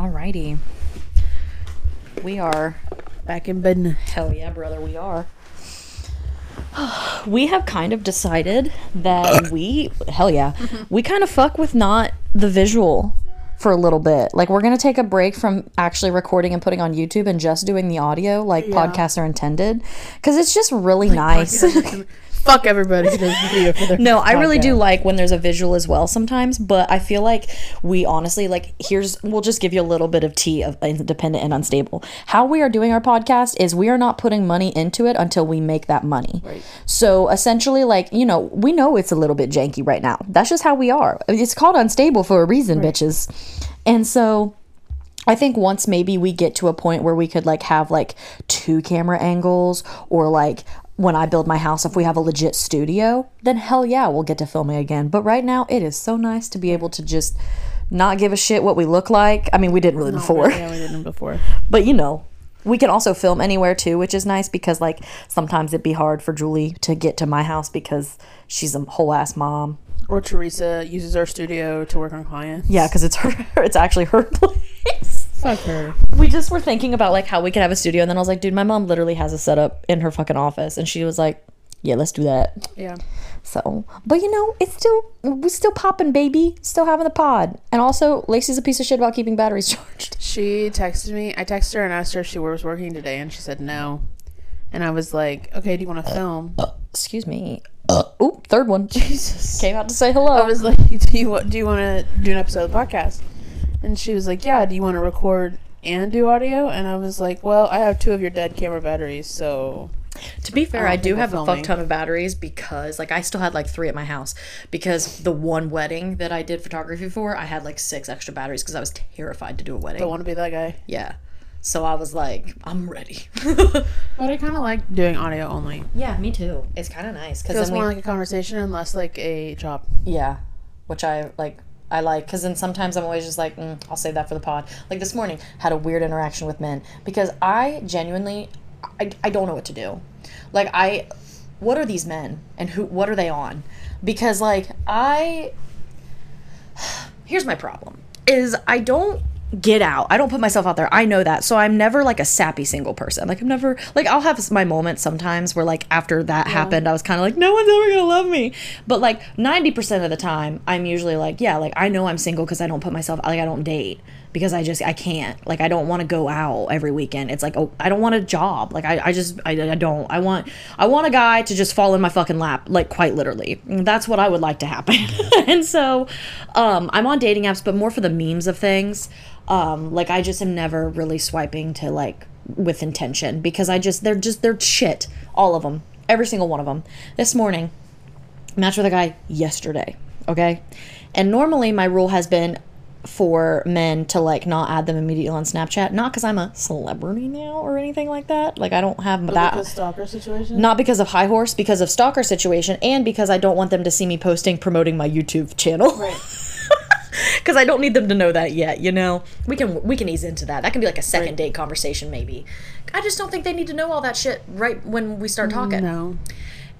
Alrighty. We are Back in business. hell yeah, brother, we are. we have kind of decided that we hell yeah. We kind of fuck with not the visual for a little bit. Like we're gonna take a break from actually recording and putting on YouTube and just doing the audio like podcasts are intended. Cause it's just really nice. Fuck everybody who does video for their No, I really do like when there's a visual as well sometimes, but I feel like we honestly like here's we'll just give you a little bit of tea of independent and unstable. How we are doing our podcast is we are not putting money into it until we make that money. Right. So essentially like, you know, we know it's a little bit janky right now. That's just how we are. It's called unstable for a reason, bitches. And so I think once maybe we get to a point where we could like have like two camera angles or like when I build my house, if we have a legit studio, then hell yeah, we'll get to filming again. But right now, it is so nice to be able to just not give a shit what we look like. I mean, we didn't really before, Yeah, we didn't before. but you know, we can also film anywhere too, which is nice because like sometimes it'd be hard for Julie to get to my house because she's a whole ass mom. Or Teresa uses our studio to work on clients. Yeah, because it's her. It's actually her place. Fuck her. we just were thinking about like how we could have a studio and then i was like dude my mom literally has a setup in her fucking office and she was like yeah let's do that Yeah. so but you know it's still we're still popping baby still having the pod and also lacey's a piece of shit about keeping batteries charged She texted me. I texted her and asked her if she was working today, and she said no. And I was like, okay, do you want to film? excuse me Oop, third one Jesus. came out to say hello I was like, do you, do you want to do an episode of the podcast? And she was like, yeah, do you want to record and do audio? And I was like, well, I have two of your dead camera batteries, so. To be fair, I I, don't do have a fuck ton of batteries because, like, I still had like three at my house because the one wedding that I did photography for, I had like six extra batteries because I was terrified to do a wedding. Don't want to be that guy. Yeah, so I was like, I'm ready. But I kind of like doing audio only. yeah, me too. It's kind of nice because it's then we, more like a conversation and less like a job. yeah, which I like. I like because then sometimes I'm always just like, mm, I'll save that for the pod. Like this morning, had a weird interaction with men because I genuinely, I, I don't know what to do. Like I, what are these men and who? What are they on? Because like I, here's my problem is I don't get out. I don't put myself out there. I know that. So I'm never like a sappy single person. Like I'm never like I'll have my moments sometimes where like after that happened I was kind of like no one's ever going to love me. But like 90% of the time I'm usually like yeah, like I know I'm single cuz I don't put myself like I don't date because I just I can't. Like I don't want to go out every weekend. It's like oh, I don't want a job. Like I, I just I, I don't. I want I want a guy to just fall in my fucking lap like quite literally. That's what I would like to happen. and so um I'm on dating apps but more for the memes of things. Um like I just am never really swiping to like with intention because I just they're just they're shit. All of them. Every single one of them. This morning match with a guy yesterday. Okay. And normally my rule has been for men to like not add them immediately on Snapchat. Not because I'm a celebrity now or anything like that. Like I don't have that. Because stalker situation. Not because of high horse, because of stalker situation, and because I don't want them to see me posting promoting my YouTube channel. Right. Because I don't need them to know that yet. You know, we can we can ease into that. That can be like a second date conversation, maybe. I just don't think they need to know all that shit right when we start talking. No.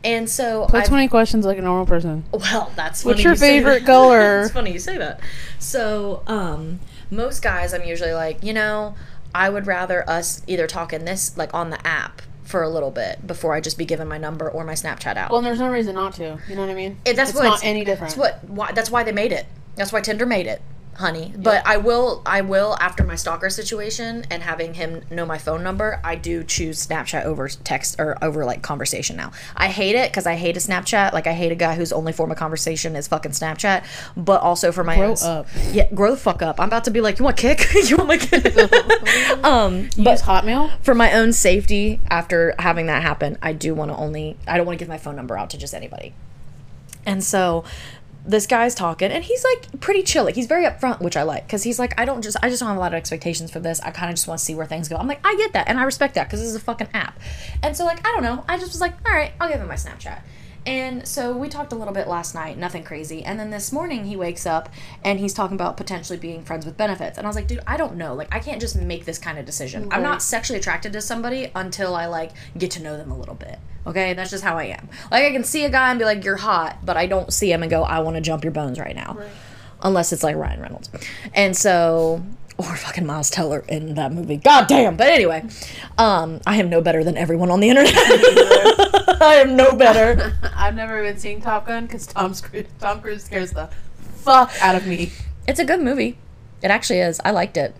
And so Put I've- 20 questions like a normal person. well, that's funny What's your you say favorite color? it's funny you say that. So, um, most guys, I'm usually like, you know, I would rather us either talk in this, like on the app for a little bit before I just be giving my number or my Snapchat out. Well, there's no reason not to. You know what I mean? It- that's it's what not it's- any different. That's what. Why, that's why they made it. That's why Tinder made it, honey. But I will. I will after my stalker situation and having him know my phone number. I do choose Snapchat over text or over like conversation now. I hate it because I hate a Snapchat. Like I hate a guy whose only form of conversation is fucking Snapchat. But also for my Grow own, up. Yeah, grow the fuck up. I'm about to be like, you want kick? you want my kick? um, You but use Hotmail? for my own safety after having that happen i do want to only i don't want to give my phone number out to just anybody and so this guy's talking and he's like pretty chill like he's very upfront which i like because he's like i don't just i just don't have a lot of expectations for this i kind of just want to see where things go i'm like i get that and i respect that because this is a fucking app and so like i don't know i just was like all right i'll give him my snapchat and so we talked a little bit last night, nothing crazy. And then this morning he wakes up and he's talking about potentially being friends with benefits. And I was like, dude, I don't know. Like, I can't just make this kind of decision. I'm not sexually attracted to somebody until I like get to know them a little bit. Okay, that's just how I am. Like, I can see a guy and be like, you're hot, but I don't see him and go, I want to jump your bones right now. Unless it's like Ryan Reynolds. And so or fucking Miles Teller in that movie. God damn. But anyway, um, I am no better than everyone on the internet. I am no better. I've never even seen Top Gun because Tom, Cruise- Tom Cruise scares the fuck out of me. It's a good movie. It actually is. I liked it.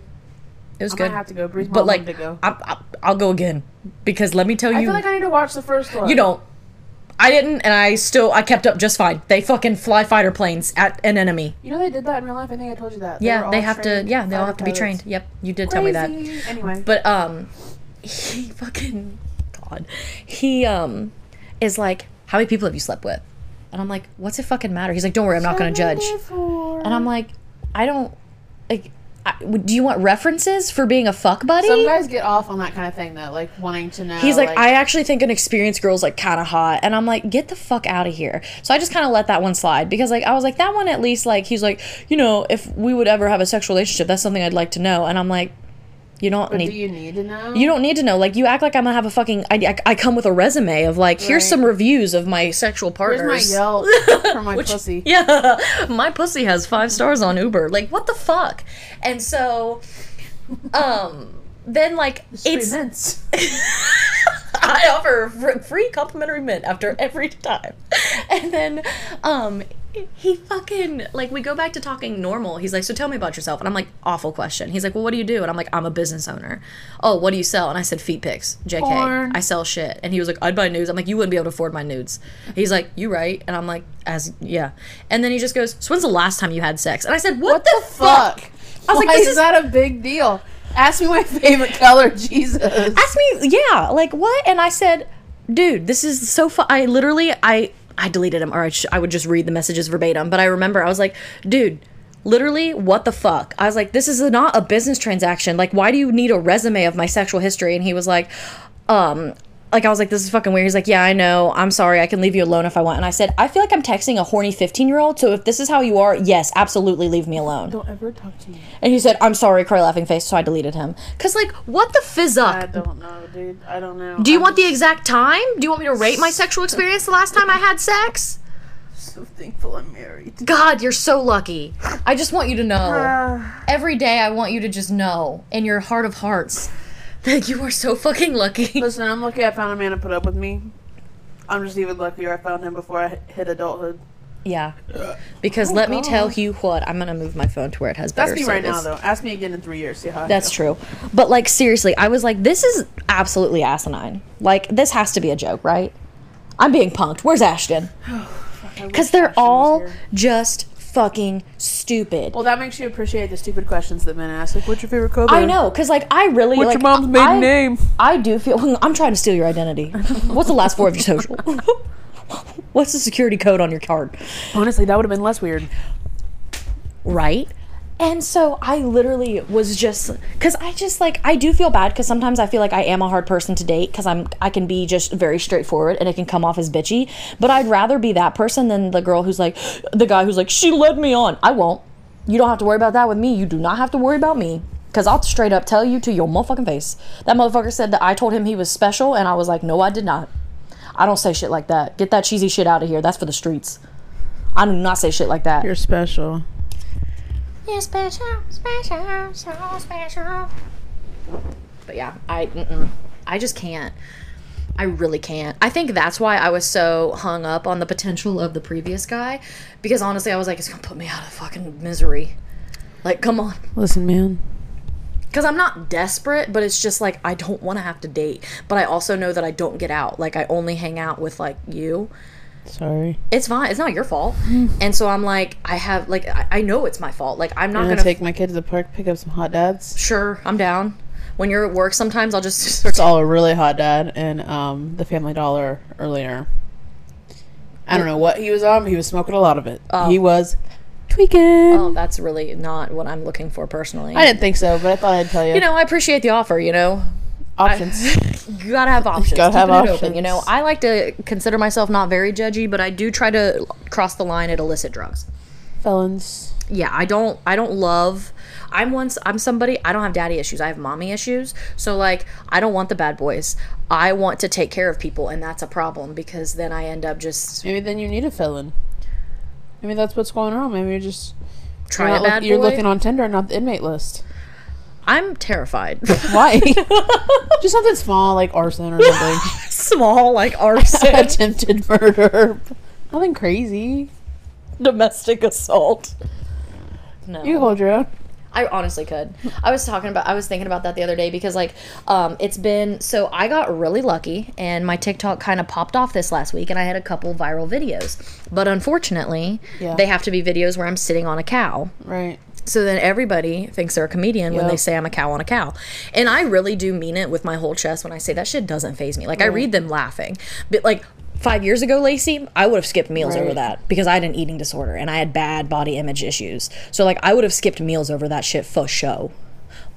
It was I good. might have to go. But like, to go. I, I, I'll go again because let me tell you, I feel like I need to watch the first one. you don't. I didn't, and I still I kept up just fine. They fucking fly fighter planes at an enemy. You know they did that in real life. I think I told you that. Yeah, they have to. Yeah, they all have to be trained. Yep, you did tell me that. Crazy. Anyway, But um, he fucking God, he um is like, how many people have you slept with? And I'm like, what's it fucking matter? He's like, don't worry, I'm not gonna judge. And I'm like, I don't like. I, do you want references for being a fuck buddy? some guys get off on that kind of thing though, like wanting to know. He's like, I actually think an experienced girl's like kind of hot, and I'm like, get the fuck out of here. So I just kind of let that one slide because like I was like, that one at least like he's like, you know, if we would ever have a sexual relationship, that's something I'd like to know. And I'm like, you don't need. do you need to know? You don't need to know. Like you act like I'm gonna have a fucking. I, I, I come with a resume of like, here's some reviews of my sexual partners. Where's my Yelp for my pussy? Yeah, my pussy has five stars on Uber. Like what the fuck? And so, um, then like it's Three mints. I offer fr- free complimentary mint after every time. And then um he fucking like we go back to talking normal. He's like, "So tell me about yourself." And I'm like, "Awful question." He's like, "Well, what do you do?" And I'm like, "I'm a business owner." "Oh, what do you sell?" And I said, "Feet pics." JK. I sell shit. And he was like, "I'd buy nudes." I'm like, "You wouldn't be able to afford my nudes." He's like, "You right?" And I'm like, "As yeah." And then he just goes, "So when's the last time you had sex?" And I said, "What, the, fuck?" I was Why like, "This is is that a big deal? Ask me my favorite color, Jesus. ask me yeah like what and i said dude this is so fu-. i literally i i deleted him or I, sh- I would just read the messages verbatim but i remember i was like dude literally what the fuck i was like this is not a business transaction like why do you need a resume of my sexual history and he was like um like I was like, this is fucking weird. He's like, yeah, I know. I'm sorry. I can leave you alone if I want. And I said, I feel like I'm texting a horny 15 year old. So if this is how you are, yes, absolutely leave me alone. Don't ever talk to me. And he said, I'm sorry, cry laughing face. So I deleted him. Cause like, what the fizz up? I don't know, dude. I don't know. Do you I'm want the exact time? Do you want me to rate my sexual experience the last time I had sex? so thankful I'm married. God, you're so lucky. I just want you to know. Every day I want you to just know in your heart of hearts that you are so fucking lucky. Listen, I'm lucky I found a man to put up with me. I'm just even luckier I found him before I hit adulthood. Yeah. Because oh, let me tell you what, I'm gonna move my phone to where it has better That's me right now, though. Ask me again in three years. See how I That's feel. true. But like seriously, I was like, this is absolutely asinine. Like this has to be a joke, right? I'm being punked. Where's Ashton? Because they're Ashton all just fucking stupid. Well, that makes you appreciate the stupid questions that men ask. Like, what's your favorite color? I know, cause like I really What's like, your mom's maiden I, name? I do feel I'm trying to steal your identity. What's the last four of your social? What's the security code on your card? Honestly, that would have been less weird. Right? And so I literally was just cuz I just like I do feel bad cuz sometimes I feel like I am a hard person to date cuz I'm I can be just very straightforward and it can come off as bitchy, but I'd rather be that person than the girl who's like the guy who's like she led me on. I won't. You don't have to worry about that with me. You do not have to worry about me. Cause I'll straight up tell you to your motherfucking face. That motherfucker said that I told him he was special, and I was like, no, I did not. I don't say shit like that. Get that cheesy shit out of here. That's for the streets. I do not say shit like that. You're special. You're special, special, so special. But yeah, I mm-mm. I just can't. I really can't. I think that's why I was so hung up on the potential of the previous guy, because honestly, I was like, it's gonna put me out of fucking misery. Like, come on. Listen, man. Because I'm not desperate, but it's just like I don't want to have to date. But I also know that I don't get out. Like I only hang out with like you. Sorry. It's fine. It's not your fault. And so I'm like, I have like I, I know it's my fault. Like I'm not I'm gonna gonna take my kid to the park, pick up some hot dads. Sure, I'm down. When you're at work, sometimes I'll just It's all a really hot dad and um the Family Dollar earlier. I don't know what he was on, but he was smoking a lot of it. He was tweaking. Oh, that's really not what I'm looking for personally. I didn't think so, but I thought I'd tell you. you know, I appreciate the offer. You know, options. you gotta have options. Gotta have options. Open, you know. I like to consider myself not very judgy, but I do try to cross the line at illicit drugs. Felons. yeah i don't i don't love i'm once i'm somebody i don't have daddy issues i have mommy issues so like i don't want the bad boys i want to take care of people and that's a problem because then i end up just Maybe then you need a felon. Maybe that's what's going on. Maybe you're just try you're, a bad look- you're boy looking on Tinder, not the inmate list. I'm terrified. Why? Just something small like arson or something. Small like arson, Attempted murder. Nothing crazy. domestic assault. No. You hold your own. I honestly could. I was talking about I was thinking about that the other day because like um it's been so I got really lucky and my TikTok kind of popped off this last week and I had a couple viral videos. But unfortunately, Yeah. they have to be videos where I'm sitting on a cow. Right. So then everybody thinks they're a comedian when they say I'm a cow on a cow. And I really do mean it with my whole chest when I say that shit doesn't phase me. Like I read them laughing. But like five years ago, Lacey, I would have skipped meals over that because I had an eating disorder and I had bad body image issues. So like I would have skipped meals over that shit for show.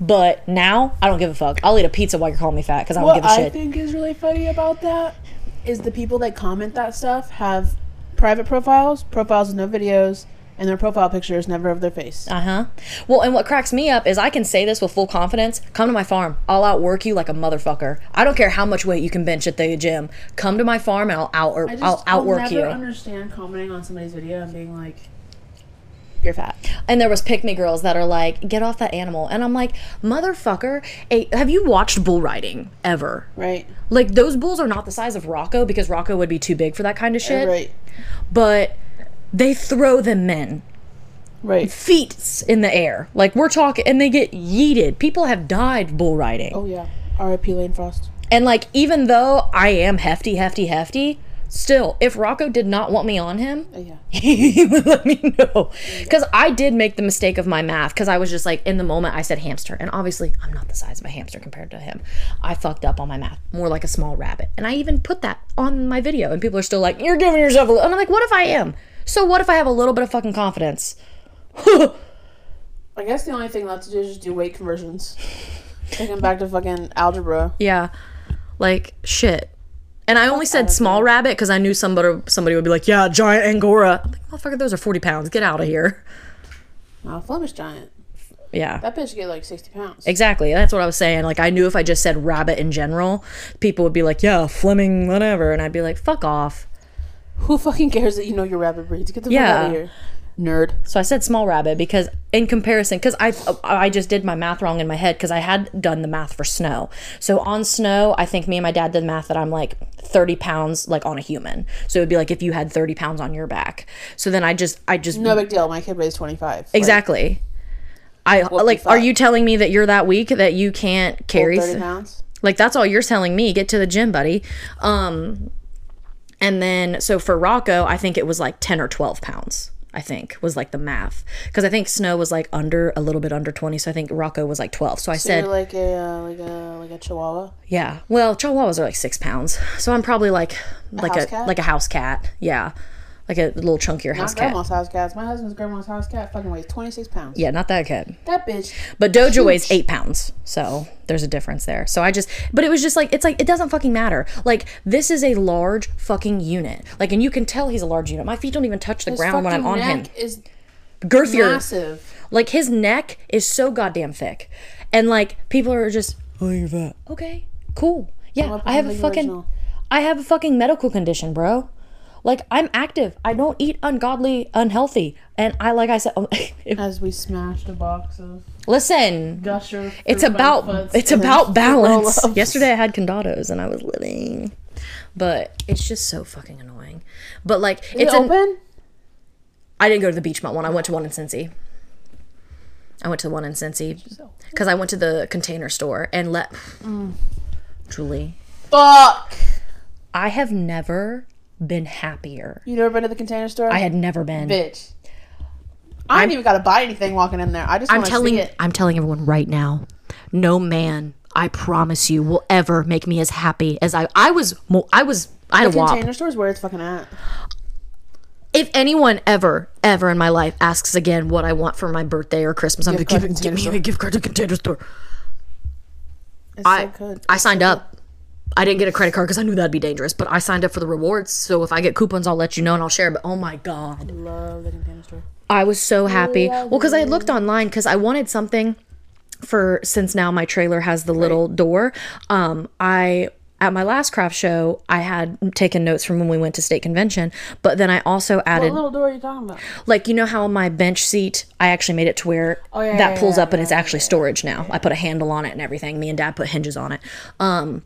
But now I don't give a fuck. I'll eat a pizza while you're calling me fat because I don't What give a shit. What I think is really funny about that is the people that comment that stuff have private profiles, profiles with no videos, and their profile picture is never of their face. Uh huh. Well, and what cracks me up is I can say this with full confidence. Come to my farm. I'll outwork you like a motherfucker. I don't care how much weight you can bench at the gym. Come to my farm and I'll out or I just, I'll outwork never you. understand commenting on somebody's video and being like, "You're fat." and there was pick me girls that are like, get off that animal, and I'm like, motherfucker. Hey, have you watched bull riding ever? Right. Like those bulls are not the size of Rocco because Rocco would be too big for that kind of shit. Right. But they throw them men Right. feet in the air. Like we're talking, and they get yeeted. People have died bull riding. Oh yeah. R.I.P. Lane Frost. And like, even though I am hefty, hefty, hefty, still, if Rocco did not want me on him, Oh yeah. he would let me know. Because I did make the mistake of my math. Because I was just like, in the moment, I said hamster. And obviously, I'm not the size of a hamster compared to him. I fucked up on my math. More like a small rabbit. And I even put that on my video. And people are still like, you're giving yourself a. li-" And I'm like, what if I am? So what if I have a little bit of fucking confidence? I guess the only thing left to do is just do weight conversions. Take them back to fucking algebra. Yeah. Like, shit. And I only said small rabbit because I knew somebody somebody would be like, yeah, giant Angora. I'm like, motherfucker, those are 40 pounds. Get out of here. Wow, Flemish giant. Yeah. That bitch get like sixty pounds. Exactly. That's what I was saying. Like, I knew if I just said rabbit in general, people would be like, yeah, Fleming, whatever. And I'd be like, fuck off. Who fucking cares that you know your rabbit breeds? Get the Yeah. fuck out of here, nerd. So I said small rabbit because, in comparison, because I I just did my math wrong in my head because I had done the math for snow. So on snow, I think me and my dad did the math that I'm like 30 pounds like on a human. So it would be like if you had 30 pounds on your back. So then I just I just No big deal. My kid weighs twenty five. exactly. I like. fuck. Are you telling me that you're that weak that you can't carry? pounds. like that's all you're telling me. Get to the gym, buddy. Um, and then so for Rocco, I think it was like 10 or 12 pounds. I think was like the math because I think Snow was like under a little bit under 20, so I think Rocco was like 12. So I So said, you're like a uh, like a like a chihuahua. yeah. Well, Chihuahuas are like six pounds, so I'm probably like like house a like a house cat. Yeah, like a little chunkier house Not cat. grandma's house cats. My husband's grandma's house cat fucking weighs twenty six pounds. Yeah, not that cat. That bitch. But Doja weighs eight pounds, so there's a difference there. So I just, but it was just like, it's like, it doesn't fucking matter. Like, this is a large fucking unit. Like, and you can tell he's a large unit. My feet don't even touch the His ground when I'm on fucking him. neck Is Girthier. massive. Like, his neck is so goddamn thick. And like, people are just, oh, you're fat. Okay, cool. Yeah, I have a fucking, original. I have a fucking medical condition, bro. Like, I'm active. I don't eat ungodly, unhealthy. And I, like I said, if, As we smashed a box of listen, gusher. it's about it's about balance. Yesterday I had condados and I was living, but it's just so fucking annoying. But like Is it's it an, open? I didn't go to the Beachmont one. I went to one in Cincy. I went to the one in Cincy because I went to the container store and let Mm. Julie. Fuck. I have never been happier. You never been to the container store? I had never been. Bitch. I ain't even got to buy anything walking in there. I just I'm telling. I'm telling everyone right now, no man, I promise you, will ever make me as happy as I I was. mo- I was. I had The a wop. container store is where it's fucking at. If anyone ever, ever in my life asks again what I want for my birthday or Christmas, I'm gonna give, give me container a gift card to container store. It's I so good. I signed up. I didn't get a credit card because I knew that'd be dangerous, but I signed up for the rewards. So if I get coupons, I'll let you know and I'll share. But oh my god, Love the container store. I was so happy. Well, because I looked online because I wanted something for since now my trailer has the little door. Um, I at my last craft show, I had taken notes from when we went to state convention, but then I also added What little door are you talking about? like you know how my bench seat I actually made it to where Oh, yeah, that yeah, pulls yeah, up and it's actually storage now. I put a handle on it and everything. Me and dad put hinges on it. Um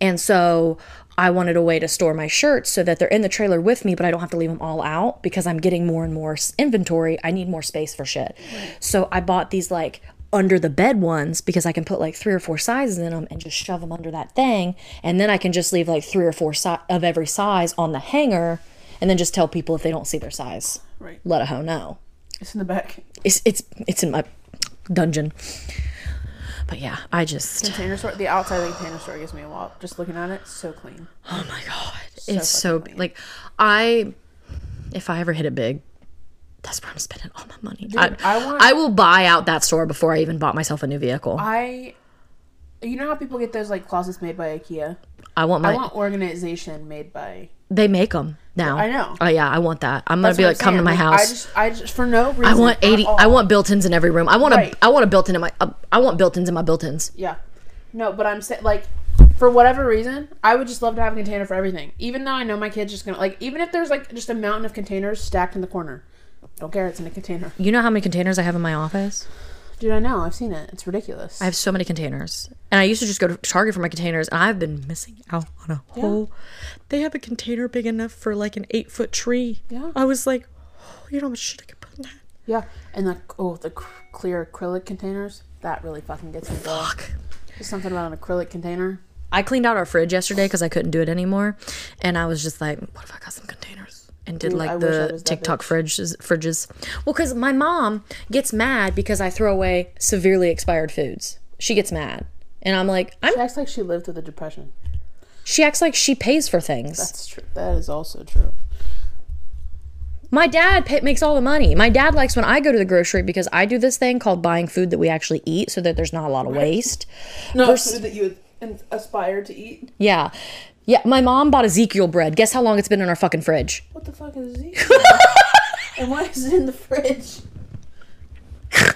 and so I wanted a way to store my shirts so that they're in the trailer with me, but I don't have to leave them all out because I'm getting more and more inventory. I need more space for shit. So I bought these like under the bed ones because I can put like three or four sizes in them and just shove them under that thing. And then I can just leave like three or four si- of every size on the hanger and then just tell people if they don't see their size Right. let a hoe know. It's in the back. It's it's it's in my dungeon. But yeah, I just Container store. The outside of the container store gives me a wop. Just looking at it, so clean. oh my god, So it's so clean. like I if I ever hit it big, that's where I'm spending all my money. I, I want- I will buy out that store before I even bought myself a new vehicle. I, I, you know how people get those like closets made by IKEA. I want my I want organization made by. They make them now. I know. Oh yeah, I want that. I'm gonna be like, I'm come to my house. I just, I just for no reason. I want at 80 all. I want built-ins in every room. I want Right. a I want a built-in in my uh, I want built-ins in my built-ins. Yeah. No, but I'm saying like for whatever reason, I would just love to have a container for everything. Even though I know my kid's just gonna like even if there's like just a mountain of containers stacked in the corner. Don't care, it's in a container. You know how many containers I have in my office? Dude, I know, I've seen it. It's ridiculous. I have so many containers. And I used to just go to Target for my containers, and I've been missing out on a whole. They have a container big enough for like an eight foot tree. Yeah. I was like, oh, you know how much shit I could put in that? yeah. And like oh the clear acrylic containers, that really fucking gets me going. Fuck. There's something about an acrylic container. I cleaned out our fridge yesterday because I couldn't do it anymore. And I was just like, what if I got some containers? And did Dude, like I the TikTok fridges. fridges. Well, because my mom gets mad because I throw away severely expired foods. She gets mad. And I'm like, I'm. She acts like she lived through the depression. She acts like she pays for things. That's true. That is also true. My dad pay, makes all the money. My dad likes when I go to the grocery because I do this thing called buying food that we actually eat so that there's not a lot of waste. No Vers- food that you would aspire to eat. Yeah. Yeah, my mom bought Ezekiel bread. Guess how long it's been in our fucking fridge? What the fuck is Ezekiel? and why is it in the fridge?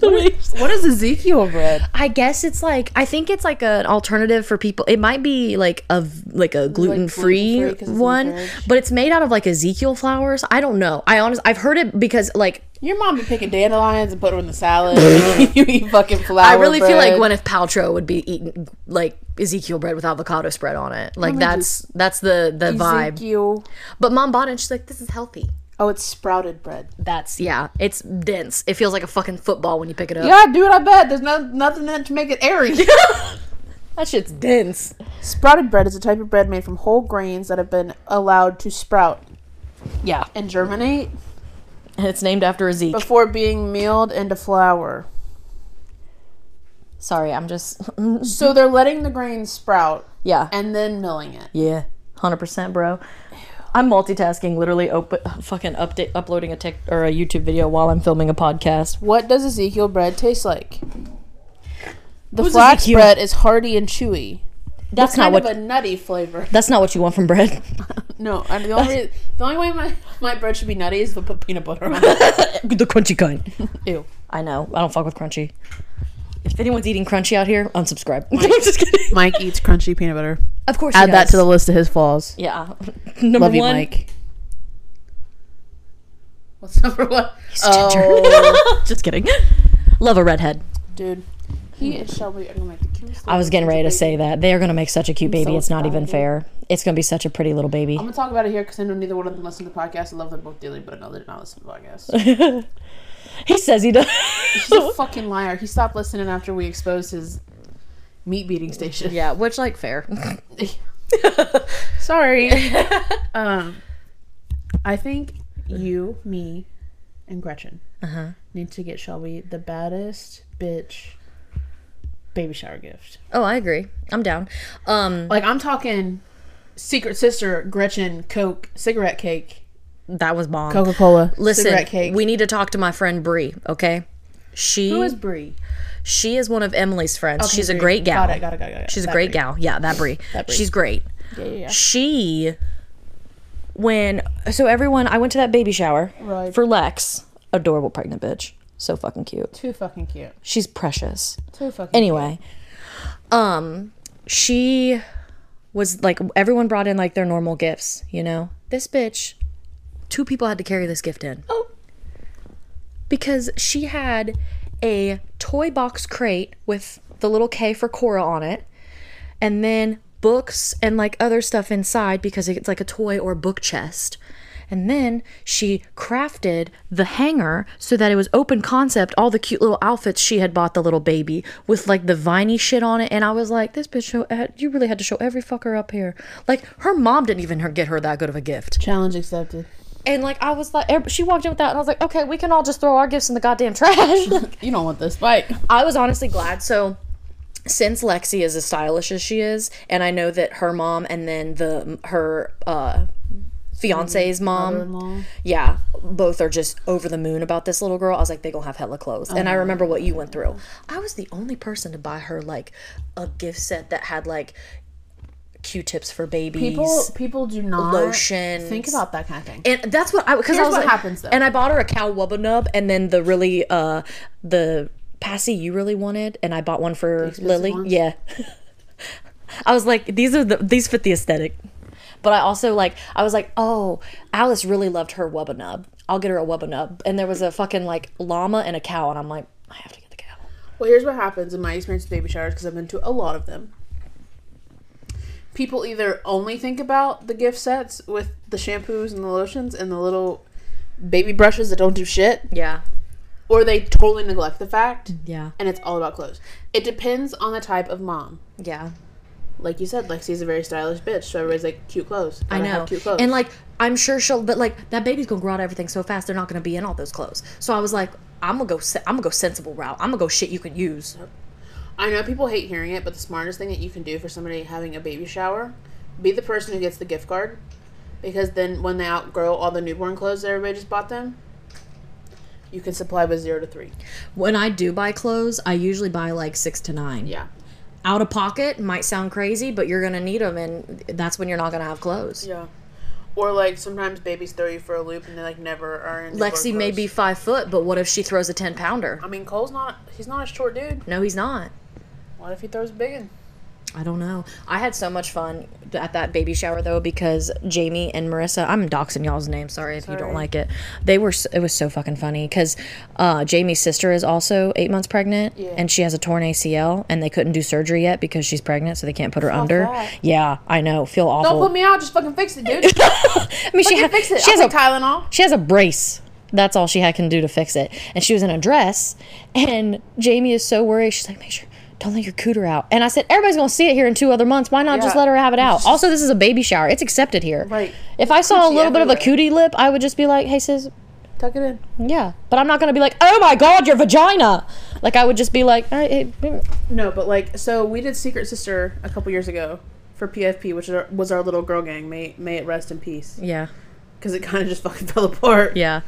What is Ezekiel bread? I guess it's like I think it's like an alternative for people. It might be like a like a gluten free gluten-free 'cause it's in the one, but it's made out of like Ezekiel flowers. I don't know. I honestly I've heard it because like Your mom be picking dandelions and put them in the salad. you eat fucking flour. I really feel like bread. Gwyneth Paltrow would be eating like Ezekiel bread with avocado spread on it. Like that's that's the the vibe. But mom bought it and she's like, this is healthy. Oh, it's sprouted bread. That's yeah, it's dense. It feels like a fucking football when you pick it up. Yeah, dude, I bet there's no nothing in it to make it airy. That shit's dense. sprouted bread is a type of bread made from whole grains that have been allowed to sprout Yeah. and germinate And it's named after Ezekiel. before being milled into flour. Sorry, I'm just So they're letting the grains sprout Yeah. and then milling it. Yeah. Hundred percent, bro. I'm multitasking, literally open, fucking update, uploading a tick or a YouTube video while I'm filming a podcast. What does Ezekiel bread taste like? The Who's flax Ezekiel? bread is hearty and chewy. That's not what. of a nutty flavor. that's not what you want from bread. No, I, the only the only way my, my bread should be nutty is if I put peanut butter on it. the crunchy kind. Ew. I know. I don't fuck with crunchy. If anyone's eating crunchy out here, unsubscribe. I'm just kidding. Mike eats crunchy peanut butter. Of course, he Add that to the list of his flaws. Yeah. Number Love you, one. Mike. What's number one? He's ginger. Oh, just kidding. Love a redhead. dude, he is Shelby. I'm gonna make the cutest. I was getting ready to say that they are gonna make such a cute baby. so it's not even excited. fair. It's gonna be such a pretty little baby. I'm gonna talk about it here because I know neither one of them listen to the podcast. I love them both dearly, but I know they do not listen to the podcast. He says he does. He's a fucking liar. He stopped listening after we exposed his meat beating station. yeah, which like fair. Sorry. um, I think you, me, and Gretchen Uh-huh. need to get Shelby the baddest bitch baby shower gift. Oh, I agree. I'm down. Um, Like I'm talking secret sister Gretchen Coke cigarette cake, that was bomb. Coca Cola Listen, cigarette cake. we need to talk to my friend Bree. Okay, she Who is Brie? she is one of Emily's friends. Okay, She's a great gal. Got it. Got it. Got it. Got it. She's a great Brie. gal. Yeah, that Brie. That Brie. She's great. Yeah, yeah, yeah. She when so everyone I went to that baby shower Right. for Lex, adorable pregnant bitch. So fucking cute. Too fucking cute. She's precious. Too fucking. Anyway, um she was like everyone brought in like their normal gifts, you know. This bitch, two people had to carry this gift in. Oh. Because she had a toy box crate with the little K for Cora on it, and then books and like other stuff inside because it's like a toy or book chest. And then she crafted the hanger so that it was open concept, all the cute little outfits she had bought the little baby with like the viney shit on it. And I was like, this bitch, show, you really had to show every fucker up here. Like her mom didn't even get her that good of a gift. Challenge accepted. And like I was like, she walked in with that, and I was like, okay, we can all just throw our gifts in the goddamn trash. You don't want this bite. I was honestly glad. So since Lexi is as stylish as she is, and I know that her mom and then the her uh fiance's mom, Mother-in-law. yeah, both are just over the moon about this little girl. I was like, they gonna have hella clothes. And I remember what you went through. I was the only person to buy her like a gift set that had like Q-tips for babies. People people do not lotion. think about that kind of thing. and that's what I because I was what like, happens, though. And I bought her a cow WubbaNub, and then the really uh the passy you really wanted, and I bought one for Lily. ones? Yeah, I was like, these are the these fit the aesthetic. But I also like I was like, oh, Alice really loved her WubbaNub. I'll get her a WubbaNub. And there was a fucking like llama and a cow, and I'm like, I have to get the cow. Well, here's what happens in my experience with baby showers because I've been to a lot of them. People either only think about the gift sets with the shampoos and the lotions and the little baby brushes that don't do shit, Yeah, or they totally neglect the fact yeah, and it's all about clothes. It depends on the type of mom. yeah. Like you said, Lexi's a very stylish bitch, so everybody's like, cute clothes. I know. cute clothes. And like I'm sure she'll but like that baby's gonna grow out everything so fast they're not gonna be in all those clothes. So I was like, I'm gonna go I'm gonna go sensible route. I'm gonna go shit you can use. I know people hate hearing it, but the smartest thing that you can do for somebody having a baby shower, be the person who gets the gift card. Because then when they outgrow all the newborn clothes that everybody just bought them, you can supply with zero to three. When I do buy clothes, I usually buy like six to nine. Yeah. Out of pocket might sound crazy, but you're gonna need them, and that's when you're not gonna have clothes. Yeah. Or like sometimes babies throw you for a loop and they like never are in. Lexi may be five foot, but what if she throws a ten pounder? I mean, Cole's not. He's not a short dude. No, he's not. What if he throws a big one? I don't know. I had so much fun at that baby shower though because Jamie and Marissa, I'm doxing y'all's name. Sorry if you don't like it. They were. It was so fucking funny because uh, Jamie's sister is also eight months pregnant Yeah. and she has a torn ACL and they couldn't do surgery yet because she's pregnant, so they can't put her under. that. Yeah, I know. Feel awful. Don't put me out. Just fucking fix it, dude. I mean, she Fucking ha- fix it. She I'll has a Tylenol. she has a brace. That's all she had can do to fix it. And she was in a dress, and Jamie is so worried. She's like, make sure, don't let your cooter out. And I said, everybody's gonna see it here in two other months. Why not just let her have it out? Also, this is a baby shower. It's accepted here. Right. If I saw a Coochie little bit of a cootie lip, I would just be like, hey sis, Tuck it in. yeah. But I'm not gonna be like, oh my god, your vagina. Like I would just be like, all right, hey. No, but like, so we did Secret Sister a couple years ago for PFP, which was our little girl gang. May may it rest in peace, yeah, because it kind of just fucking fell apart. yeah.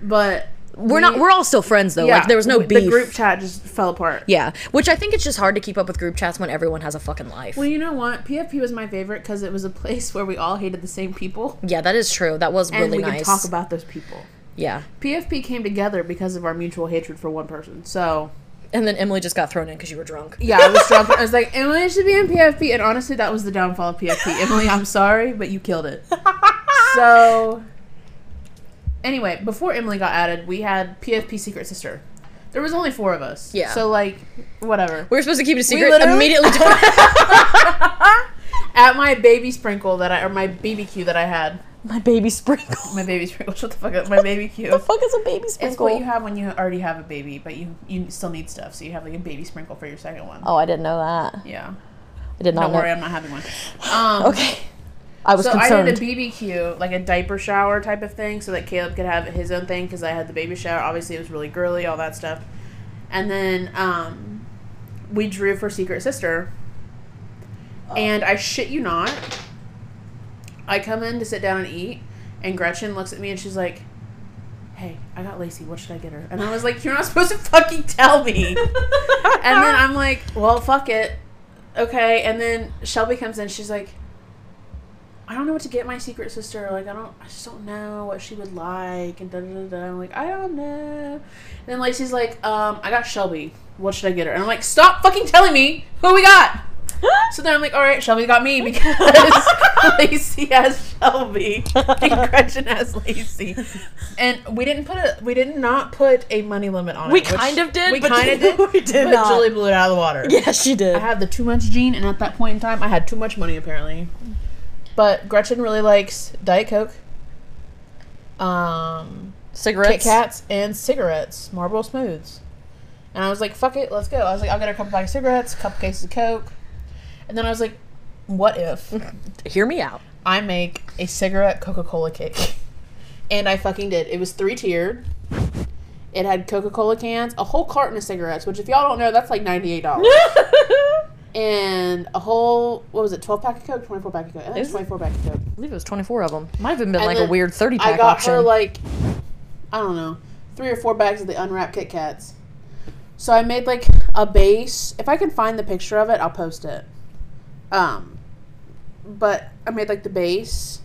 But We're not. We're all still friends though. yeah, like there was no we- beef. The group chat just fell apart. yeah, which I think it's just hard to keep up with group chats when everyone has a fucking life. Well, you know what? PFP was my favorite because it was a place where we all hated the same people, yeah, that is true. That was and really we nice. could talk about those people. yeah. PFP came together because of our mutual hatred for one person. So And then Emily just got thrown in because you were drunk. yeah, I was drunk. I was like, Emily should be in PFP, and honestly, that was the downfall of PFP. Emily, I'm sorry, but you killed it. So anyway, before Emily got added, we had PFP Secret Sister. There was only four of us. Yeah. So like, whatever. We were supposed to keep it a secret. literally- Immediately told At my baby sprinkle that I or my BBQ that I had, my baby sprinkle. my baby sprinkle. Shut the fuck up. My baby BBQ. the fuck is a baby sprinkle? It's what you have when you already have a baby, but you you still need stuff, so you have like a baby sprinkle for your second one. oh, I didn't know that. Yeah. I did not Don't know. worry, I'm not having one. Um, Okay. I was so concerned. I did a BBQ, like a diaper shower type of thing, so that Caleb could have his own thing because I had the baby shower. Obviously, it was really girly, all that stuff. And then um, we drew for Secret Sister, and I shit you not, I come in to sit down and eat, and Gretchen looks at me and she's like, "Hey, I got Lacey. What should I get her?" And I was like, "You're not supposed to fucking tell me." and then I'm like, "Well, fuck it, okay." And then Shelby comes in. She's like. I don't know what to get my secret sister. Like I don't, I just don't know what she would like. And da da da da. I'm like, I don't know. And then Lacey's like, um, I got Shelby. What should I get her? And I'm like, stop fucking telling me who we got. So then I'm like, all right, Shelby got me because Lacey has Shelby and Gretchen has Lacey, and we didn't put a we did not put a money limit on We it. We kind of did, We kind of did. we did but not. Julie blew it out of the water. yeah, she did. I had the too much gene, and at that point in time, I had too much money apparently. But Gretchen really likes Diet Coke, um, Kit Cigarettes. Kats, and cigarettes, Marlboro Smooths. And I was like, "Fuck it, let's go." I was like, "I'll get a couple bags of cigarettes, a couple cases of Coke," and then I was like, "What if Hear me out. I make a cigarette Coca Cola cake?" And I fucking did. It was three tiered. It had Coca Cola cans, a whole carton of cigarettes, which if y'all don't know, that's like ninety eight dollars. and a whole what was it, twelve pack of Coke, twenty four pack of Coke, I think Is it? twenty four pack of Coke. I believe it was 24 of them. Might have even been And like a then weird 30 pack I got option. her like I don't know, three or four bags of the unwrapped Kit Kats. So I made like a base. If I can find the picture of it, I'll post it. Um, but I made like the base,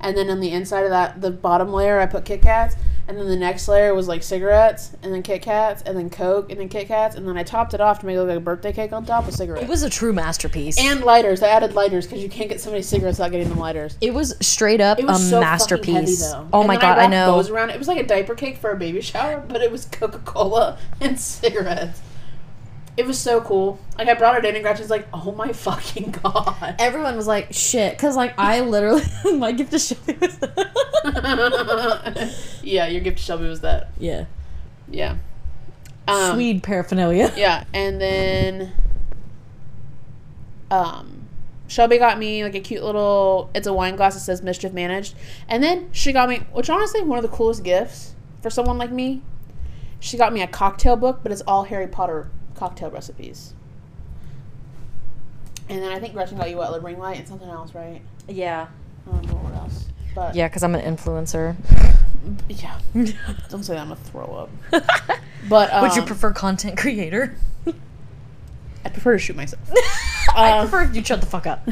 and then on the inside of that, the bottom layer, I put Kit Kats, and then the next layer was like cigarettes, and then Kit Kats, and then Coke, and then Kit Kats, and then I topped it off to make it look like a birthday cake on top with cigarettes. it was a true masterpiece. and lighters. I added lighters because you can't get so many cigarettes without getting them lighters. it was straight up It was a so masterpiece. Heavy, though. oh And my god, I, wrapped know. Bows around it. it was like a diaper cake for a baby shower, but it was Coca Cola and cigarettes. It was so cool. Like I brought it in, and Gretchen's like, "Oh my fucking god!" Everyone was like, shit. Because, like, I literally, my gift to Shelby was yeah, your gift to Shelby was that. Yeah. Yeah. Um, Swede paraphernalia. Yeah, and then um Shelby got me like a cute little it's a wine glass that says mischief managed. And then she got me which honestly one of the coolest gifts for someone like me. She got me a cocktail book, but it's all Harry Potter cocktail recipes. And then I think Gretchen got you what, a ring light and something else, right? Yeah. I don't know what else. But Yeah, because I'm an influencer. yeah. Don't say that I'm gonna throw up. But um, Would you prefer content creator? I prefer to shoot myself. I Um, prefer if you shut the fuck up.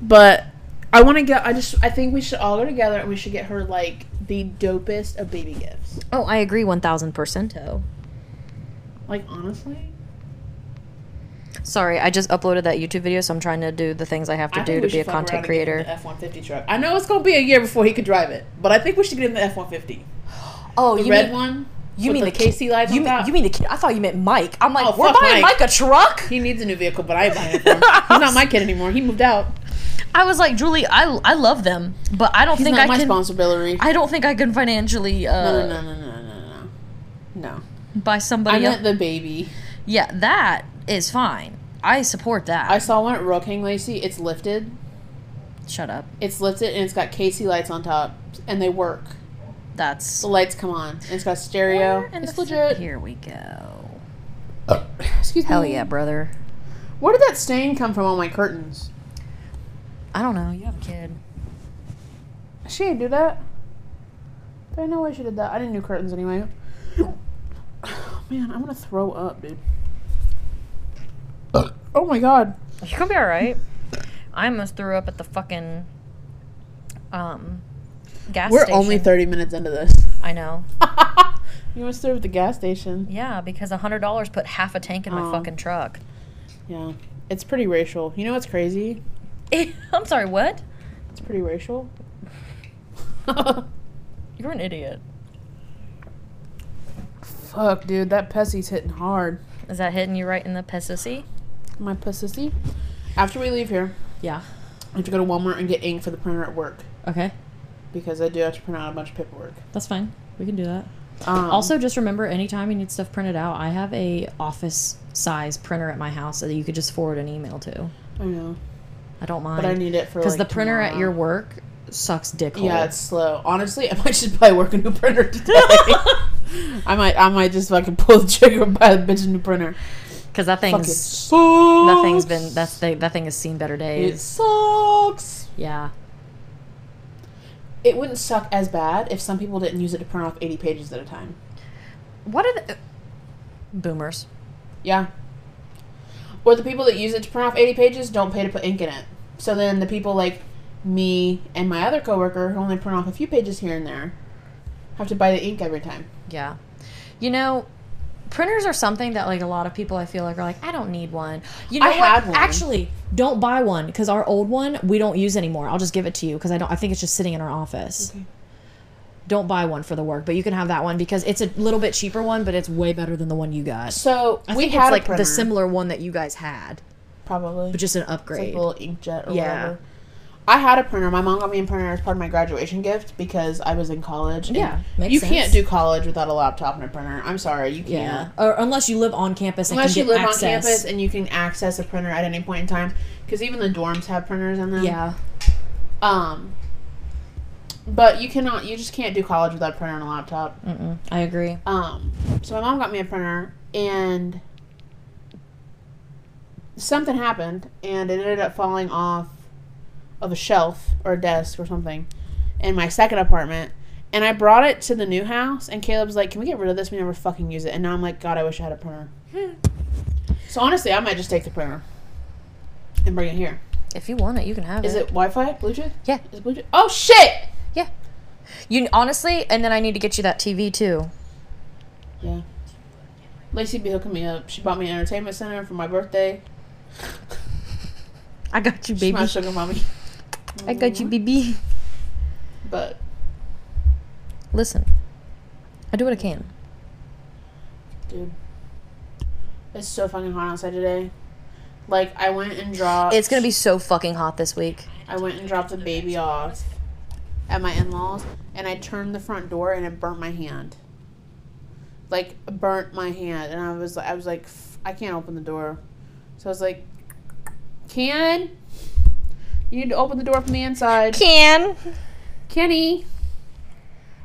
but I want to get. I just. I think we should all go together and we should get her like the dopest of baby gifts. Oh, I agree 1000%. Like honestly, Sorry, I just uploaded that YouTube video, so I'm trying to do the things I have to I do to be a should fuck around content and get in creator. The F one fifty truck. I know it's gonna be a year before he could drive it, but I think we should get in the F one fifty. Oh, The you red mean, one. You mean the, ki- KC lights You mean, you mean the kid? I thought you meant Mike. I'm like, Oh, we're buying Mike. Mike a truck. he needs a new vehicle, but I ain't buying it for him. He's not my kid anymore. He moved out. I was like, Julie, I, I love them, but I don't He's think not I my can. responsibility. I don't think I can financially uh, no, no, no, no, no, no, no. No. Buy I somebody else. meant the baby. Yeah, that is fine. I support that. I saw one at Royal King Lacey. It's lifted. Shut up. It's lifted and it's got KC lights on top, and they work. That's The lights come on. And it's got stereo. Where in It's the legit. Here we go. Oh. Excuse Hell me. yeah, brother. Where did that stain come from on my curtains? I don't know. You have a kid. She didn't do that. There ain't no way she did that. I didn't do curtains anyway. Man, I'm gonna throw up, dude. Oh my god. You're gonna be all right. I almost threw up at the fucking um gas station. We're station. only 30 minutes into this. I know. you almost threw up at the gas station. Yeah, because a hundred dollars put half a tank in my Oh. fucking truck. Yeah. It's pretty racial. You know what's crazy? I'm sorry. What? It's pretty racial. You're an idiot. Fuck, dude. That pussy's hitting hard. Is that hitting you right in the pussy? My pussy. After we leave here, Yeah. I have to go to Walmart and get ink for the printer at work Okay. because I do have to print out a bunch of paperwork. That's fine. We can do that. Um, Also, just remember, anytime you need stuff printed out, I have a office size printer at my house that you could just forward an email to. I know, I don't mind. but I need it for because like, the printer at tomorrow. your work sucks dick hole. Yeah, it's slow. Honestly, I might just buy work a new printer today. I might, I might just fucking pull the trigger and buy a bitch a new printer. because that thing's that thing's been that's the, that thing has seen better days. It sucks. Yeah. It wouldn't suck as bad if some people didn't use it to print off eighty pages at a time. What are the boomers? Yeah. Or the people that use it to print off 80 pages don't pay to put ink in it. So then the people like me and my other coworker who only print off a few pages here and there have to buy the ink every time. Yeah. You know, printers are something that like a lot of people I feel like are like I don't need one. You know I what? had one. Actually, don't buy one because our old one we don't use anymore. I'll just give it to you because I don't. I think it's just sitting in our office. Don't buy one for the work, but you can have that one because it's a little bit cheaper one, but it's way better than the one you got. So I we think had it's like printer, the similar one that you guys had, probably, but just an like upgrade. a little inkjet or Yeah. whatever. I had a printer. My mom got me a printer as part of my graduation gift because I was in college. Yeah, you sense. can't do college without a laptop and a printer. I'm sorry, you can't. Yeah. or unless you live on campus and Unless can you live access. on campus and you can access a printer at any point in time, because even the dorms have printers in them. Yeah, Um. But you cannot. You just can't do college without a printer and a laptop. Mm-mm, I agree. Um, so my mom got me a printer, and something happened, and it ended up falling off of a shelf or a desk or something in my second apartment. And I brought it to the new house, and Caleb's like, "Can we get rid of this? We never fucking use it." And now I'm like, "God, I wish I had a printer." so honestly, I might just take the printer and bring it here. If you want it, you can have Is it Wi-Fi, Bluetooth? Yeah. Is it Bluetooth? Oh shit! Yeah. You honestly, and then I need to get you that TV too. Yeah. Lacey be hooking me up. She bought me an entertainment center for my birthday. I got you, She's baby. my sugar mommy. I got you, BB. But Listen, I do what I can. dude, it's so fucking hot outside today. Like I went and dropped. It's gonna be so fucking hot this week. I went and dropped the baby off at my in-laws, and I turned the front door, and it burnt my hand. Like burnt my hand, and I was I was like "F- I can't open the door, so I was like, Ken, you need to open the door from the inside. Can. Kenny.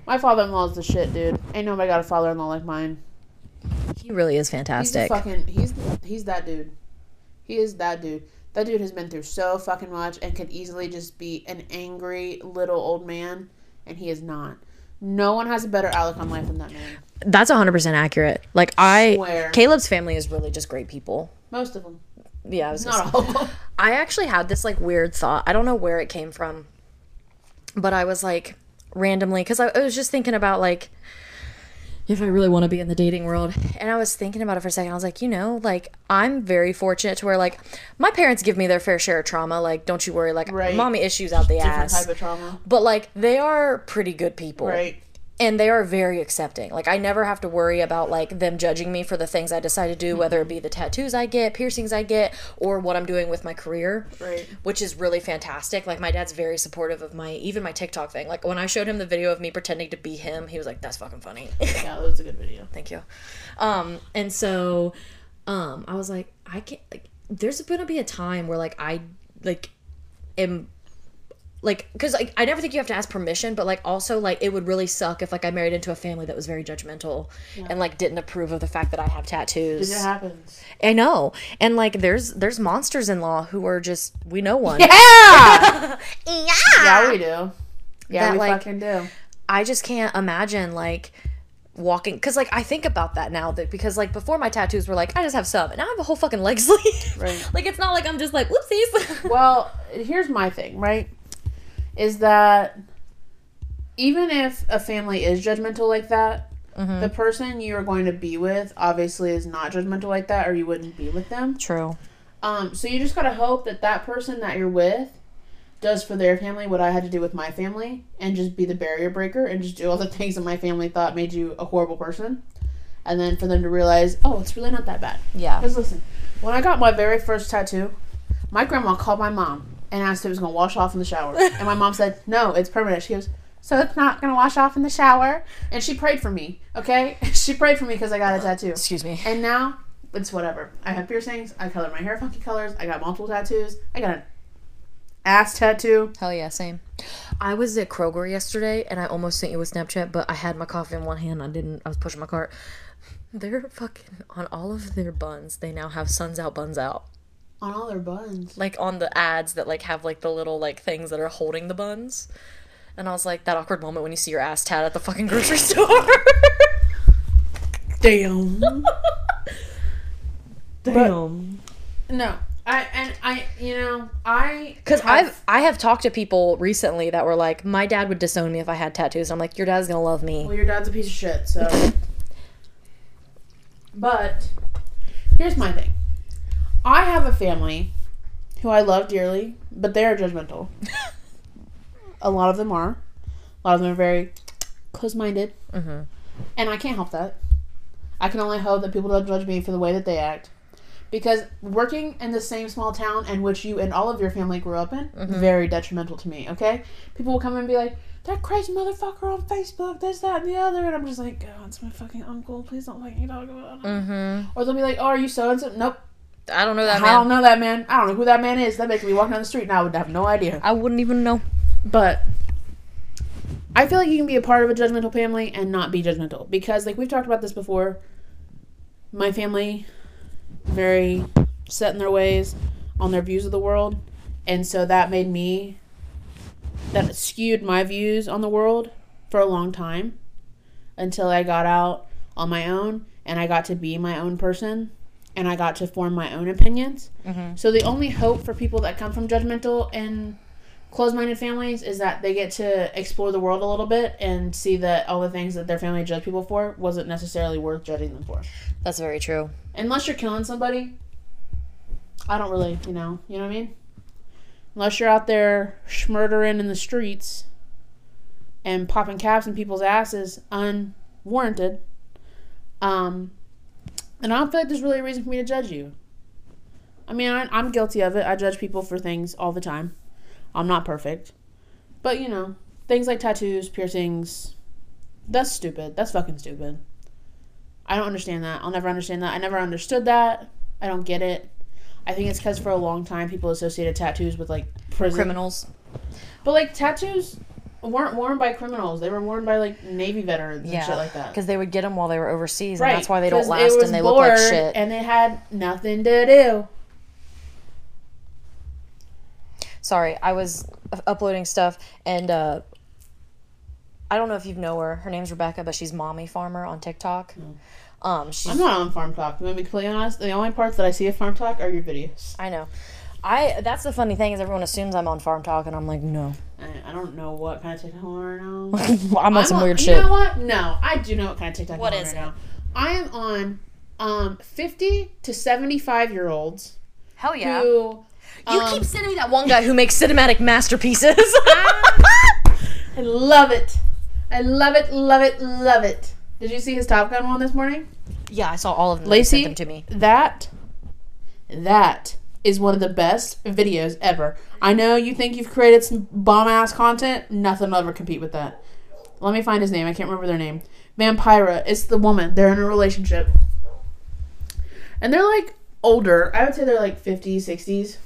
My father-in-law is the shit, dude. Ain't nobody got a father-in-law like mine. He really is fantastic. He's fucking he's he's that dude. He is that dude. That dude has been through so fucking much and could easily just be an angry little old man, and he is not. No one has a better outlook on life than that man. That's 100% accurate. Like, I. Swear. Caleb's family is really just great people. Most of them, Yeah, I was not all. I actually had this like weird thought. I don't know where it came from, but I was like randomly because I, I was just thinking about like if I really want to be in the dating world, and I was thinking about it for a second. I was like, you know, like I'm very fortunate to where like my parents give me their fair share of trauma. Like, don't you worry, like Right. mommy issues out the Different ass. type of trauma, but like they are pretty good people right? And they are very accepting. Like I never have to worry about like them judging me for the things I decide to do, whether it be the tattoos I get, piercings I get, or what I'm doing with my career. Right. Which is really fantastic. Like my dad's very supportive of my even my TikTok thing. Like when I showed him the video of me pretending to be him, he was like, "That's fucking funny." Yeah, that was a good video. Thank you. Um, and so, um, I was like, I can't. Like, there's gonna be a time where like I like am like because like I never think you have to ask permission, but like also like it would really suck if like I married into a family that was very judgmental and like didn't approve of the fact that I have tattoos. It happens. I know, and like there's there's monsters in law who are just we know one. Yeah, yeah. yeah, we do. Yeah, That, we like- fucking do. I just can't imagine like walking because like I think about that now that because like before my tattoos were like I just have some and now I have a whole fucking leg sleeve. Right. like it's not like I'm just like whoopsies. Well, here's my thing, right? Is that even if a family is judgmental like that, Mm-hmm. the person you are going to be with obviously is not judgmental like that, or you wouldn't be with them. True. Um, so you just gotta hope that that person that you're with does for their family what I had to do with my family, and just be the barrier breaker, and just do all the things that my family thought made you a horrible person, and then for them to realize, oh, it's really not that bad. Yeah. Because listen, when I got my very first tattoo, my grandma called my mom and asked if it was going to wash off in the shower. and my mom said, no, it's permanent. She goes, so it's not going to wash off in the shower? And she prayed for me, okay? she prayed for me because I got a tattoo. Excuse me. And now, it's whatever. I have piercings. I color my hair funky colors. I got multiple tattoos. I got an ass tattoo. Hell yeah, same. I was at Kroger yesterday and I almost sent you a Snapchat, but I had my coffee in one hand. I didn't. I was pushing my cart. They're fucking on all of their buns. They now have suns out, buns out. On all their buns. Like on the ads that like have like the little like things that are holding the buns. And I was like, that awkward moment when you see your ass tat at the fucking grocery store. Damn. Damn. no. I, and I, you know, I. Because I've I have talked to people recently that were like, my dad would disown me if I had tattoos. I'm like, your dad's gonna love me. Well, your dad's a piece of shit, so. But here's my thing. I have a family who I love dearly, but they are judgmental. a lot of them are. A lot of them are very close-minded, Mm-hmm. and I can't help that. I can only hope that people don't judge me for the way that they act. Because working in the same small town in which you and all of your family grew up in, very detrimental to me, okay? People will come and be like, that crazy motherfucker on Facebook, this, that, and the other. And I'm just like, God, it's my fucking uncle. Please don't fucking talk about it. Mm-hmm. Or they'll be like, oh, are you so and so? Nope. I don't know that I don't man. know that man. I don't know who that man is. That makes me walk down the street and I would have no idea. I wouldn't even know. But I feel like you can be a part of a judgmental family and not be judgmental because, like we've talked about this before, my family very set in their ways on their views of the world, and so that made me that skewed my views on the world for a long time until I got out on my own and I got to be my own person and I got to form my own opinions. Mhm. So the only hope for people that come from judgmental and closed-minded families is that they get to explore the world a little bit and see that all the things that their family judged people for wasn't necessarily worth judging them for. That's very true. Unless you're killing somebody, I don't really, you know, you know what I mean? Unless you're out there schmurdering in the streets and popping caps in people's asses unwarranted, um, and I don't feel like there's really a reason for me to judge you. I mean, I, I'm guilty of it. I judge people for things all the time. I'm not perfect. But, you know, things like tattoos, piercings, that's stupid. That's fucking stupid. I don't understand that. I'll never understand that. I never understood that. I don't get it. I think it's because for a long time people associated tattoos with like prison. Criminals. But like tattoos weren't worn by criminals. They were worn by like Navy veterans and shit like that. Because they would get them while they were overseas, and that's why they don't last and they look like shit. And they had nothing to do. Sorry, I was uploading stuff, and uh, I don't know if you know her. Her name's Rebecca, but she's Mommy Farmer on TikTok. Um, she's I'm not on FarmTok. To be completely honest? The only parts that I see of FarmTok are your videos. I know. I that's the funny thing is everyone assumes I'm on FarmTok, and I'm like, no, I, I don't know what kind of TikTok I'm on right now. I'm on some I'm weird you shit. You know what? No, I do know what kind of TikTok What I'm on right it? now. I am on um 50 to 75 year olds Hell yeah! who you um, keep sending me that one guy who makes cinematic masterpieces. I love it. I love it, love it, love it. Did you see his Top Gun one this morning? yeah, I saw all of them. Lacey, sent them to me. that that is one of the best videos ever. I know you think you've created some bomb ass content. Nothing will ever compete with that. Let me find his name. I can't remember their name. Vampira. It's the woman. They're in a relationship. And they're like older. I would say they're like 50s, 60s.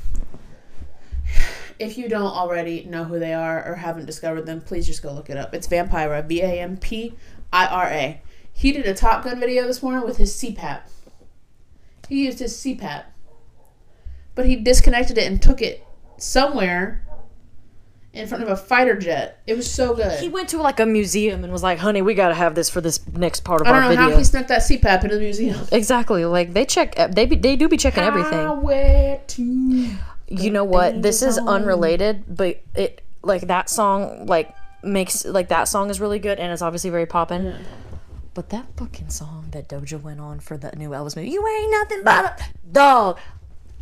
If you don't already know who they are or haven't discovered them, please just go look it up. It's Vampira. V A M P I R A. He did a Top Gun video this morning with his CPAP. He used his CPAP. But he disconnected it and took it somewhere in front of a fighter jet. It was so good. He went to like a museum and was like, "Honey, we gotta have this for this next part of our video." I don't know video." how he snuck that CPAP into the museum. Exactly. Like they check. Eh, they be, they do be checking everything. Highway to You know what? This is unrelated, but it like that song like makes like that song is really good and it's obviously very poppin'. Yeah. But that fucking song that Doja went on for the new Elvis movie, you ain't nothing but a dog.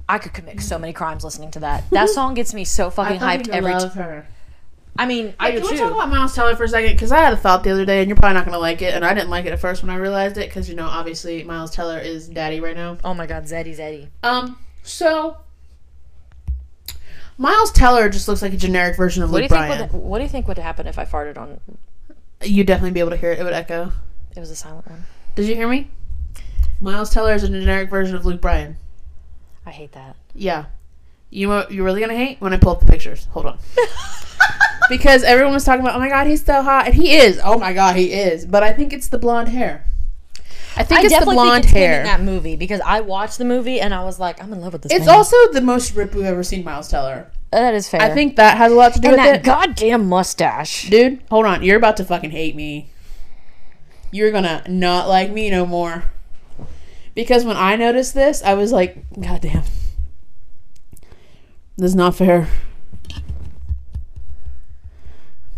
I could commit so many crimes listening to that. That song gets me so fucking I hyped every. love T- her. I mean, I do Can we talk too. about Miles Teller for a second? Because I had a thought the other day, and you're probably not going to like it. And I didn't like it at first when I realized it, because you know, obviously, Miles Teller is daddy right now. Oh my God, Zeddy Zeddy. Um, so Miles Teller just looks like a generic version of What do Luke you think? Bryan. Would, what do you think would happen if I farted on? You'd definitely be able to hear it. It would echo. It was a silent one. Did you hear me? Miles Teller is a generic version of Luke Bryan. I hate that. Yeah. You know what you're really gonna hate when I pull up the pictures. Hold on. because everyone was talking about, oh my god, he's so hot, and he is. Oh my god, he is. But I think it's the blonde hair. I think I it's the blonde think it's hair. in that movie because I watched the movie and I was like, I'm in love with this. it's man. also the most rip we've ever seen Miles Teller. Oh, that is fair. I think that has a lot to do and with that it. goddamn mustache. Dude, hold on. You're about to fucking hate me. You're gonna not like me no more. Because when I noticed this, I was like, God damn. This is not fair.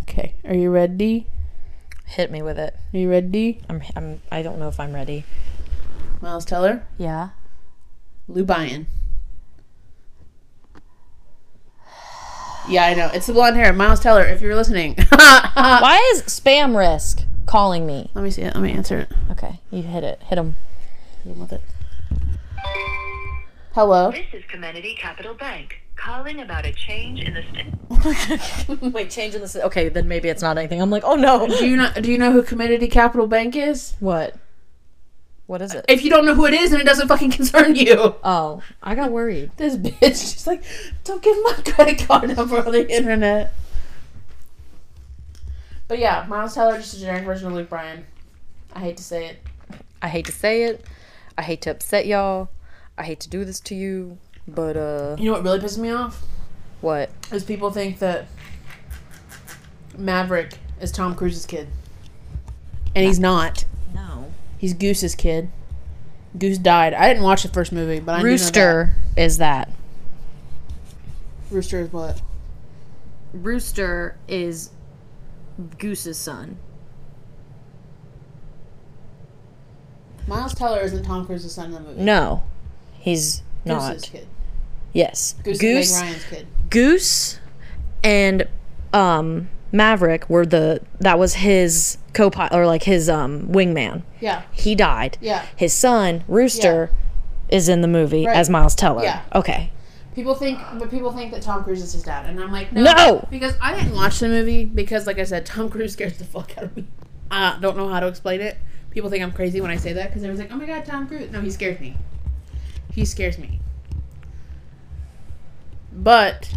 Okay, are you ready? Hit me with it. Are you ready? I'm. I'm. I don't know if I'm ready. Miles Teller, Yeah. Luke Bryan. Yeah, I know. It's the blonde hair. Miles Teller, if you're listening. Why is spam risk calling me? Let me see it. Let me answer it. Okay, you hit it. Hit him. Hit him with it. Hello. This is Comenity Capital Bank calling about a change in the st- oh Wait, changing this. Okay, then maybe it's not anything. I'm like, oh no. Do you know do you know who Community Capital Bank is? What? What is it? If you don't know who it is, then it doesn't fucking concern you. Oh, I got worried. This bitch just like, don't give my credit card number on the internet. But yeah, Miles Teller just a generic version of Luke Bryan. I hate to say it. I hate to say it. I hate to upset y'all. I hate to do this to you. But uh, You know what really pisses me off? what? Is people think that Maverick is Tom Cruise's kid. And he's not. No. He's Goose's kid. Goose died. I didn't watch the first movie, but I do know that. Rooster is that. Rooster is what? Rooster is Goose's son. Miles Teller isn't Tom Cruise's son in the movie. No, he's not. Goose's kid. Yes, Goose, Goose, is Meg Ryan's kid. Goose, and um Maverick were the that was his co-pilot or like his um wingman. Yeah. He died. Yeah. His son Rooster is in the movie Right. as Miles Teller. Yeah. Okay. People think, but people think that Tom Cruise is his dad, and I'm like, no, No! because I didn't watch the movie because, like I said, Tom Cruise scares the fuck out of me. I don't know how to explain it. People think I'm crazy when I say that because everyone's like, oh my god, Tom Cruise. No, he scares me. He scares me. But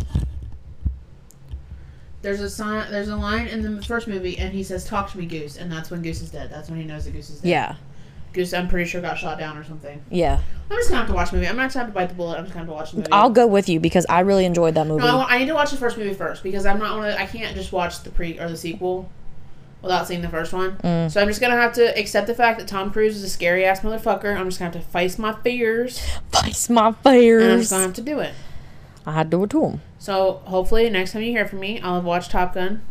there's a sign, there's a line in the first movie, and he says, "Talk to me, Goose," and that's when Goose is dead. That's when he knows that Goose is dead. Yeah. Goose, I'm pretty sure got shot down or something. Yeah. I'm just gonna have to watch the movie. I'm not gonna have to bite the bullet. I'm just gonna have to watch the movie. I'll go with you because I really enjoyed that movie. No, I, I need to watch the first movie first because I'm not of. I can't just watch the pre or the sequel without seeing the first one. Mm. So I'm just gonna have to accept the fact that Tom Cruise is a scary ass motherfucker. I'm just gonna have to face my fears, Face my and I'm just gonna have to do it. I had to do it to him. So hopefully next time you hear from me, I'll have watched Top Gun,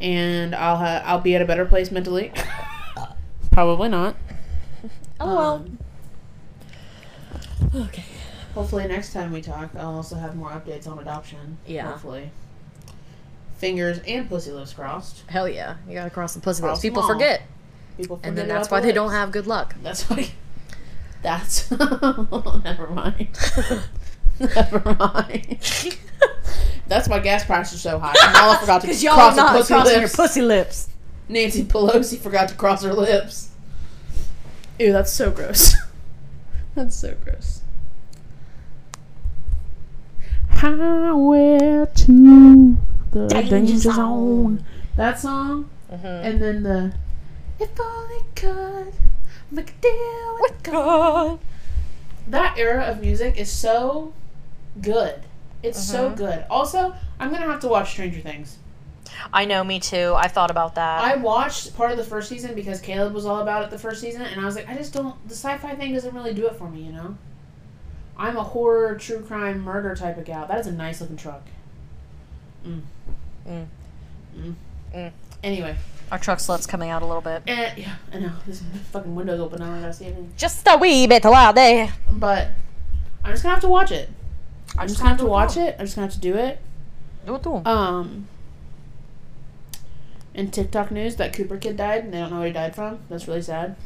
and I'll ha- I'll be at a better place mentally. Probably not. Oh well. Um, Okay. hopefully next time we talk, I'll also have more updates on adoption. Yeah. Hopefully. Fingers and pussy lips crossed. Hell yeah. You gotta cross the pussy Cross lips. People them all. forget. And then that's why the they don't have good luck. That's why. That's never mind. never mind. That's why gas prices are so high. Y'all forgot to cross y'all her not pussy crossing your lips. pussy lips. Nancy Pelosi forgot to cross her lips. Ew, that's so gross. that's so gross. Highway to the Danger danger zone. zone. That song, Mm-hmm. and then the if only could make a deal with God. that era of music is so good. It's so Mhm. good. Also, I'm gonna have to watch Stranger Things. I know, me too. I thought about that. I watched part of the first season because Caleb was all about it the first season, and I was like, I just don't. The sci-fi thing doesn't really do it for me, you know. I'm a horror, true crime, murder type of gal. That is a nice looking truck. Mm. Mm. Mm. Mm. Anyway, Our truck slut's coming out a little bit. eh, yeah, I know this fucking window's open. I don't gotta see anything. Just a wee bit loud there. But I'm just gonna have to watch it. I'm just gonna have to watch it. I'm just gonna have to do it. Do it to him. Um. In TikTok news, that Cooper kid died, and they don't know what he died from. That's really sad.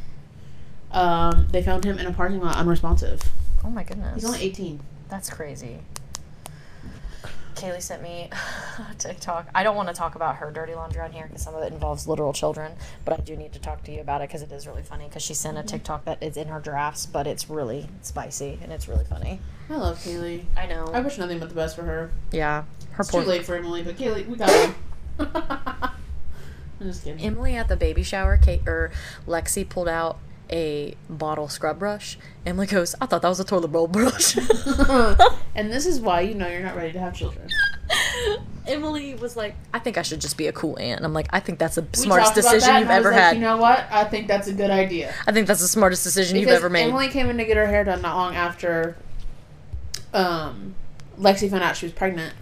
Um, they found him in a parking lot unresponsive. oh my goodness. He's only 18. That's crazy. Kaylee sent me a TikTok. I don't want to talk about her dirty laundry on here because some of it involves literal children, but I do need to talk to you about it because it is really funny. Because she sent a mm-hmm. TikTok that is in her drafts, but it's really spicy and it's really funny. I love Kaylee. I know. I wish nothing but the best for her. yeah, her It's poor too late for Emily, but Kaylee, we got her. I'm just kidding. Emily at the baby shower, Kate or Lexi pulled out a bottle scrub brush. Emily goes, "I thought that was a toilet roll brush." and this is why you know you're not ready to have children. Emily was like, "I think I should just be a cool aunt." And I'm like, "I think that's the We smartest decision you've and I was ever like, had. You know what? I think that's a good idea. I think that's the smartest decision you've ever made." Emily came in to get her hair done not long after um, Lexi found out she was pregnant.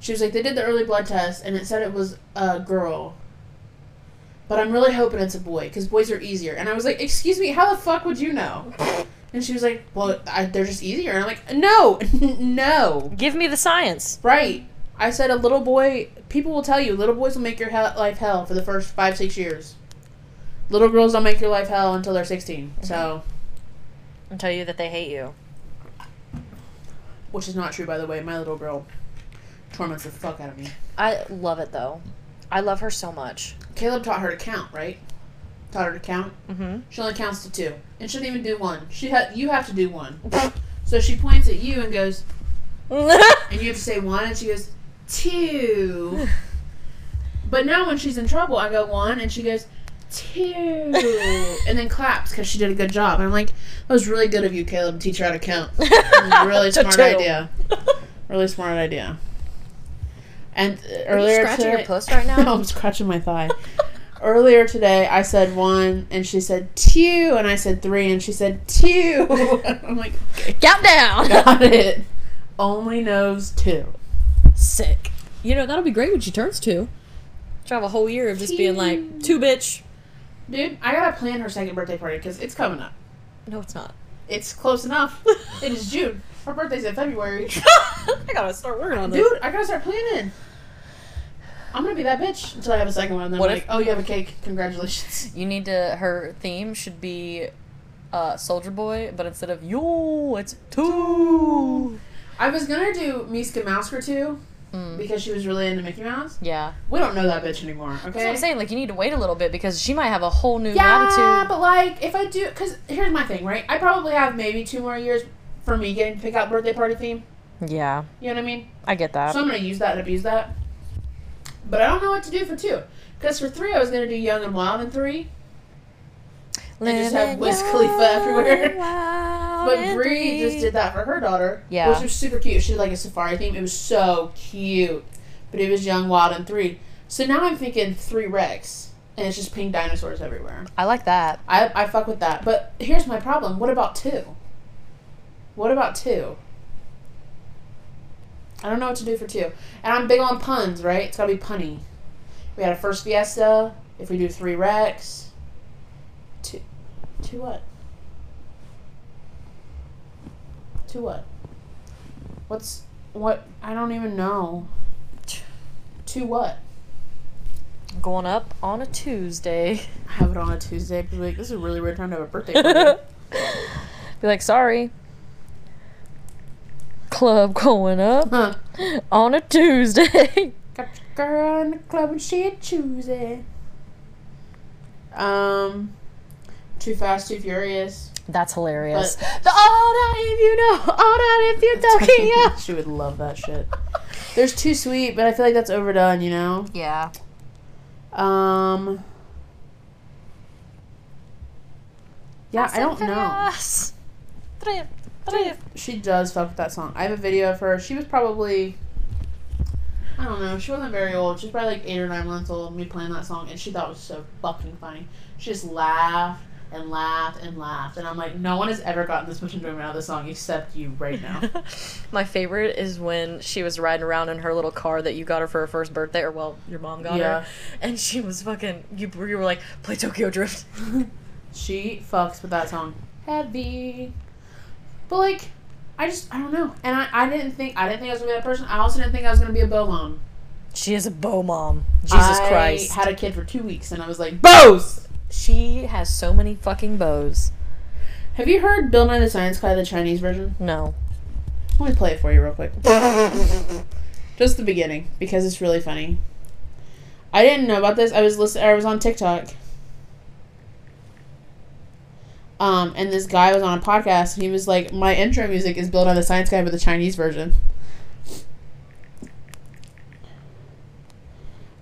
She was like, they did the early blood test and it said it was a girl. But I'm really hoping it's a boy because boys are easier. And I was like, excuse me, how the fuck would you know? And she was like, well, I, they're just easier. And I'm like, no, no. Give me the science. Right. I said a little boy, people will tell you, little boys will make your he- life hell for the first five, six years. Little girls don't make your life hell until they're 16. Mm-hmm. So, And tell you that they hate you. which is not true, by the way. My little girl torments the fuck out of me. I love it though. I love her so much. Caleb taught her to count, right? Taught her to count. Mm-hmm. She only counts to two, and she doesn't even do one. She ha- you have to do one. So she points at you and goes, and you have to say one, and she goes two. But now when she's in trouble, I go one, and she goes two, and then claps because she did a good job. And I'm like, that was really good of you, Caleb, to teach her how to count. It was a really smart idea. Really smart idea. And uh, earlier scratching today, your puss right now? no, I'm scratching my thigh. earlier today, I said one, and she said two, and I said three, and she said two. I'm like, okay, Count down. got it. Only knows two. Sick. You know, that'll be great when she turns two. She'll have a whole year of just being like, two bitch. Dude, I gotta plan her second birthday party because it's coming up. No, it's not. It's close enough. it is June. Her birthday's in February. I gotta start working on this. Dude, I gotta start planning. I'm gonna be that bitch until I have a second one. And then What I'm if- like, oh, you have a cake. Congratulations. You need to. Her theme should be, uh, Soulja Boy, but instead of yo, it's two. I was gonna do Miska Mousker too Mm. because she was really into Mickey Mouse. Yeah. We don't know that bitch anymore, That's what okay? I'm saying. Like, you need to wait a little bit because she might have a whole new Yeah, attitude. Yeah, but like if I do, because here's my thing, right? I probably have maybe two more years for me getting to pick out birthday party theme. Yeah, You know what I mean? I get that. So I'm gonna use that and abuse that. But I don't know what to do for two. Because for three, I was gonna do Young and Wild in three. and just have Wiz Khalifa everywhere. But Brie just did that for her daughter. Yeah. Which was super cute. She did like a safari theme. It was so cute. But it was Young, Wild, and three. So now I'm thinking three Rex. And it's just pink dinosaurs everywhere. I like that. I, I fuck with that. But here's my problem. What about two? What about two? I don't know what to do for two. And I'm big on puns, right? It's gotta be punny. We had a first fiesta. If we do three Rex. Two. Two what? Two what? What's. What? I don't even know. Two what? Going up on a Tuesday. I have it on a Tuesday. Be like, this is a really weird time to have a birthday party. Be like, sorry. Club going up huh. on a Tuesday. Got your girl in the club and she a Tuesday. Um, Too Fast, Too Furious. That's hilarious. But- the all that if you know, all that if you don't yeah. she would love that shit. There's Too Sweet, but I feel like that's overdone, you know? Yeah. Um. Yeah, I don't know. She does fuck with that song. I have a video of her. She was probably. I don't know. She wasn't very old. She was probably like eight or nine months old. Me playing that song, and she thought it was so fucking funny. She just laughed and laughed and laughed, and I'm like, no one has ever gotten this much enjoyment out of this song except you right now. My favorite is when she was riding around in her little car that you got her for her first birthday, or well, your mom got Yeah. her, and she was fucking. You, you were like, play Tokyo Drift. she fucks with that song heavy, but like, I just I don't know, and I, I didn't think I didn't think I was gonna be that person. I also didn't think I was gonna be a bow mom. She is a bow mom. Jesus Christ. I Christ. had a kid for two weeks, and I was like, bows. she has so many fucking bows. Have you heard Bill Nye the Science Guy, the Chinese version? No. Let me play it for you real quick. Just the beginning, because it's really funny. I didn't know about this. I was listen- I was on TikTok. Um, and this guy was on a podcast, and he was like, "My intro music is Bill Nye the Science Guy, but the Chinese version."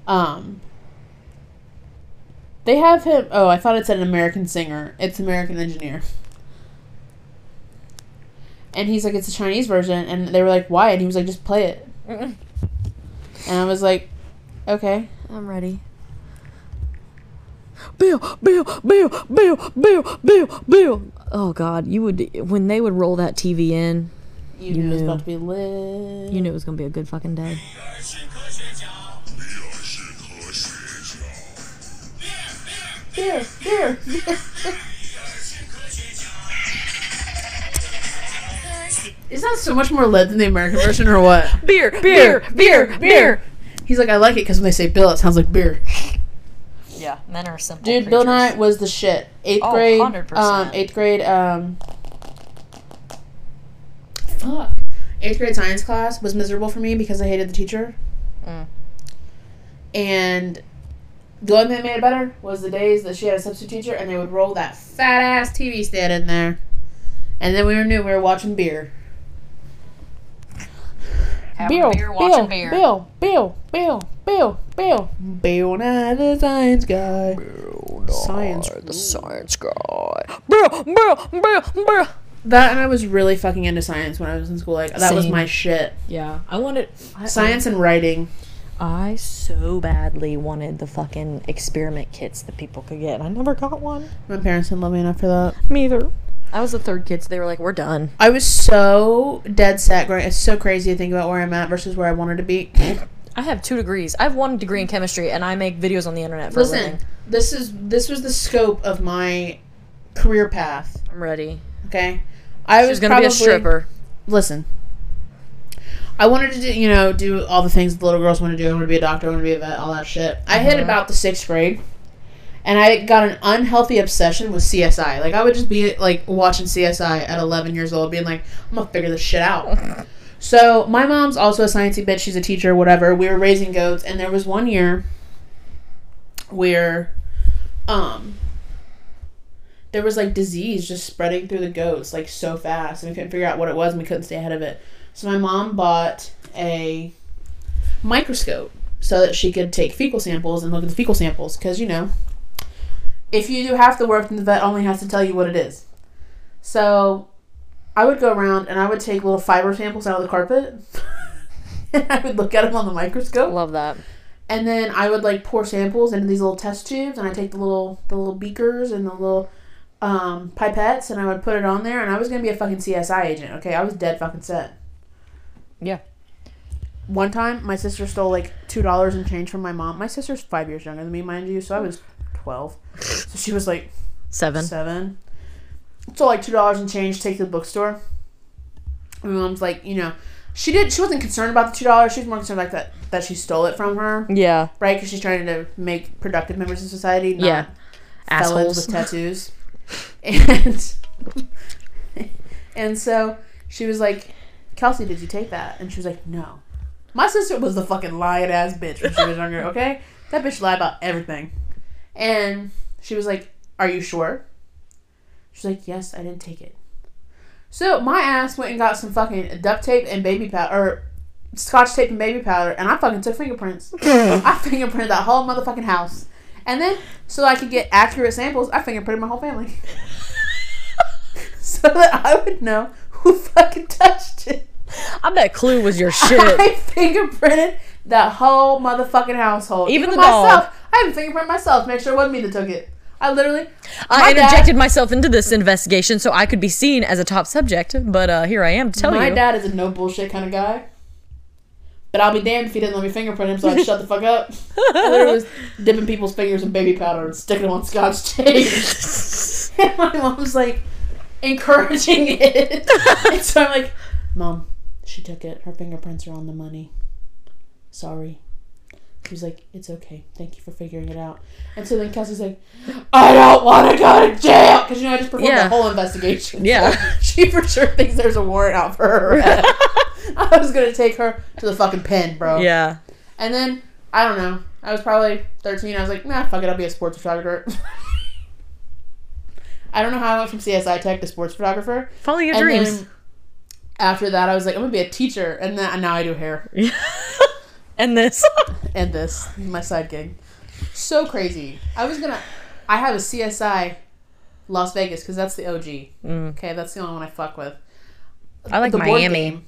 Um, they have him. Oh, I thought it said an American singer. It's American engineer. And he's like, it's a Chinese version. And they were like, why? And he was like, just play it. And I was like, okay. I'm ready. Bill, Bill, Bill, Bill, Bill, Bill, Bill. Oh God, you would when they would roll that TV in, You, You knew it was about to be lit. you knew it was gonna be a good fucking day. beer, beer. Is that so much more lead than the American version, or what? Beer, beer, beer, beer. He's like, I like it because when they say Bill, it sounds like beer. Yeah, men are simple. Dude, Bill creatures. Nye was the shit. Eighth Oh, grade, 100%. um, eighth grade, um, fuck. Eighth grade science class was miserable for me because I hated the teacher. Mm. And the only thing that made it better was the days that she had a substitute teacher and they would roll that fat ass TV stand in there. And then we were new, we were watching beer. Having a beer, watching beer. Bill, Bill, Bill, Bill, Bill. Bill Nye the science guy. Bill, Science. The science guy. Bill, Bill, Bill, Bill. That and I was really fucking into science when I was in school. Like that was my shit. Yeah, I wanted Science and writing. I so badly wanted the fucking experiment kits that people could get. I never got one. My parents didn't love me enough for that. Me either. I was the third kid, so they were like, "We're done." I was so dead set growing. It's so crazy to think about where I'm at versus where I wanted to be. I have two degrees. I have one degree in chemistry, and I make videos on the internet for a Listen, living. this is this was the scope of my career path. I'm ready. Okay, I She's was gonna probably, be a stripper. Listen, I wanted to do you know do all the things the little girls want to do. I want to be a doctor. I want to be a vet. All that shit. I hit mm-hmm. about the sixth grade, and I got an unhealthy obsession with CSI. Like I would just be like watching CSI at 11 years old, being like, I'm gonna figure this shit out. So my mom's also a sciencey bitch. She's a teacher, whatever. We were raising goats, and there was one year where, um, there was like disease just spreading through the goats like so fast, and we couldn't figure out what it was, and we couldn't stay ahead of it. So my mom bought a microscope so that she could take fecal samples and look at the fecal samples, because you know, if you do half the work, then the vet only has to tell you what it is. So I would go around and I would take little fiber samples out of the carpet. and I would look at them on the microscope. Love that. And then I would like pour samples into these little test tubes, and I take the little the little beakers and the little um, pipettes, and I would put it on there. And I was gonna be a fucking CSI agent. Okay, I was dead fucking set. Yeah. One time, my sister stole like two dollars in change from my mom. My sister's five years younger than me, mind you, so I was twelve. So she was like Seven. seven. So like two dollars and change, take to the bookstore. And my mom's like, you know, she did. She wasn't concerned about the two dollars. She was more concerned like that that she stole it from her, Yeah. right? Because she's trying to make productive members of society, not Yeah. Assholes. with tattoos. and and so she was like, Kelsey, did you take that? And she was like, no. My sister was the fucking lying ass bitch when she was younger. Okay, that bitch lied about everything. And she was like, "Are you sure?" She's like, "Yes, I didn't take it." So my ass went and got some fucking duct tape and baby powder, or scotch tape and baby powder, and I fucking took fingerprints. I fingerprinted that whole motherfucking house, and then so I could get accurate samples, I fingerprinted my whole family, so that I would know who fucking touched it. I bet Clue was your shit. I fingerprinted that whole motherfucking household. Even the myself. dog. I even fingerprinted myself to make sure it wasn't me that took it. I literally. I my dad- interjected myself into this investigation so I could be seen as a top subject, but uh, here I am to tell my you. dad is a no bullshit kind of guy. But I'll be damned if he didn't let me fingerprint him, so I'd shut the fuck up. I literally was dipping people's fingers in baby powder and sticking them on scotch tape. and my mom's like encouraging it. and so I'm like, Mom, she took it. Her fingerprints are on the money. Sorry. He was like, It's okay. Thank you for figuring it out. And so then Kelsey's like, I don't want to go to jail. Because, you know, I just performed Yeah. the whole investigation. Yeah. So she for sure thinks there's a warrant out for her. I was going to take her to the fucking pen, bro. yeah. And then, I don't know. I was probably 13. I was like, nah, fuck it. I'll be a sports photographer. I don't know how I went from CSI tech to sports photographer. Follow your And dreams. then after that, I was like, I'm gonna be a teacher, and then and now I do hair and this. and this my side gig. So crazy. I was gonna. I have a CSI Las Vegas because that's the OG. Mm. Okay, that's the only one I fuck with. I like board Miami. game.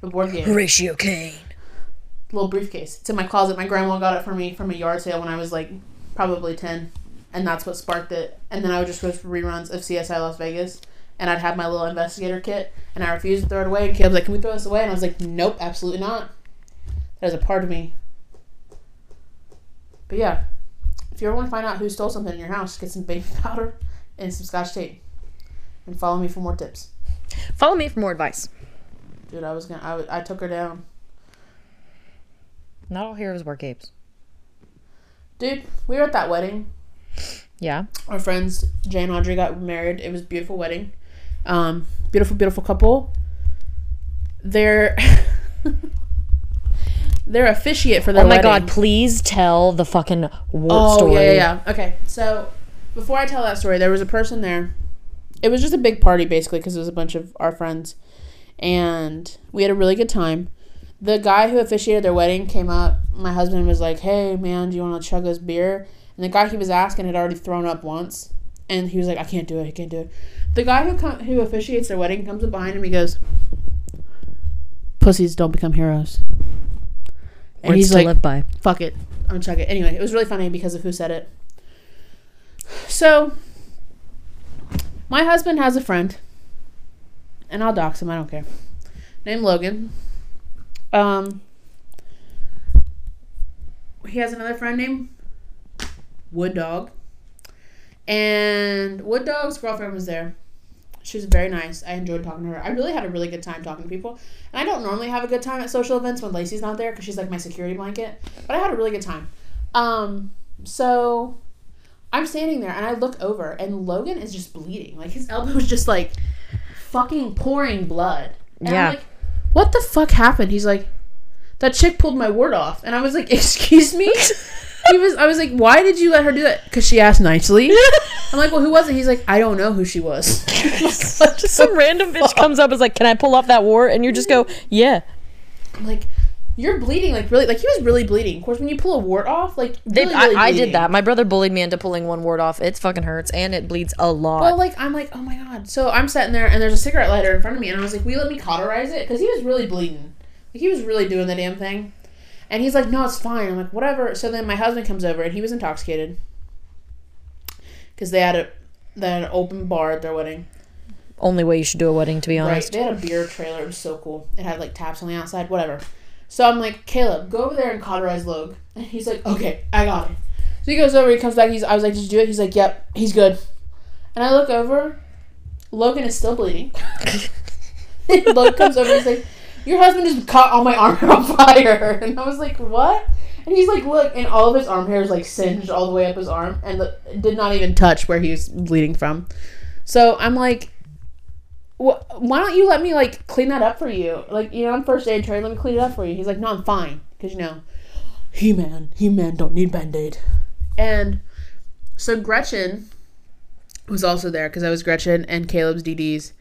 The board game. Ratio Kane. little briefcase. It's in my closet. My grandma got it for me from a yard sale when I was like probably 10. And that's what sparked it. And then I would just go for reruns of CSI Las Vegas. And I'd have my little investigator kit. And I refused to throw it away. And was like, Can we throw this away? And I was like, Nope, absolutely not. That is a part of me. But yeah, if you ever want to find out who stole something in your house, get some baby powder and some scotch tape, and follow me for more tips. Follow me for more advice. Dude, I was gonna. I took her down. Not all heroes wear capes. Dude, we were at that wedding. Yeah. Our friends Jay and Audrey got married. It was a beautiful wedding. Um, beautiful, beautiful couple. Their their officiate for their wedding. Oh my wedding. god, please tell the fucking wart Oh story. yeah, yeah, yeah. Okay, so before I tell that story, there was a person there. It was just a big party basically because it was a bunch of our friends, and we had a really good time. The guy who officiated their wedding came up. My husband was like, "Hey, man, do you want to chug this beer?" And the guy he was asking had already thrown up once, and he was like, "I can't do it. I can't do it." The guy who com- who officiates their wedding comes up behind him. He goes, "Pussies don't become heroes." And Words he's to like, live by. fuck it. I'm gonna check it. Anyway, it was really funny because of who said it. So, my husband has a friend, and I'll dox him. I don't care. Named Logan. Um, he has another friend named Wood Dog, and Wood Dog's girlfriend was there. She was very nice. I enjoyed talking to her. I really had a really good time talking to people. And I don't normally have a good time at social events when Lacey's not there because she's like my security blanket. But I had a really good time. Um, so I'm standing there and I look over and Logan is just bleeding. Like his elbow is just like fucking pouring blood. And Yeah. I'm like, what the fuck happened? He's like, that chick pulled my wart off. And I was like, excuse me? he was I was like, why did you let her do that? Because she asked nicely. I'm like, well, who was it? He's like, I don't know who she was. Just some random bitch comes up and is like, "Can I pull off that wart?" And you just go, "Yeah." I'm like, you're bleeding, like really, like he was really bleeding. Of course, when you pull a wart off, like They, really, really I, I did that. My brother bullied me into pulling one wart off. It fucking hurts and it bleeds a lot. Well, like I'm like, oh my god. So I'm sitting there, and there's a cigarette lighter in front of me, and I was like, will you let me cauterize it? Because he was really bleeding. Like he was really doing the damn thing. And he's like, no, it's fine. I'm like, whatever. So then my husband comes over, and he was intoxicated because they had a they had an open bar at their wedding. Only way you should do a wedding, to be Right. honest. They had a beer trailer. It was so cool. It had like taps on the outside, whatever. So I'm like, Caleb, go over there and cauterize Logue. And he's like, okay, I got it. So he goes over, he comes back, he's I was like, Did you do it? He's like, Yep, he's good. And I look over, Logan is still bleeding. Logan comes over, and he's like, Your husband just caught all my arm hair on fire. And I was like, What? And he's like, Look, and all of his arm hair is like singed all the way up his arm and the, did not even touch where he was bleeding from. So I'm like, why don't you let me like clean that up for you? Like, you know, on first aid training, let me clean it up for you. He's like, no, I'm fine. Because, you know, he man, he man don't need band aid. And so Gretchen was also there because I was Gretchen and Caleb's DDs.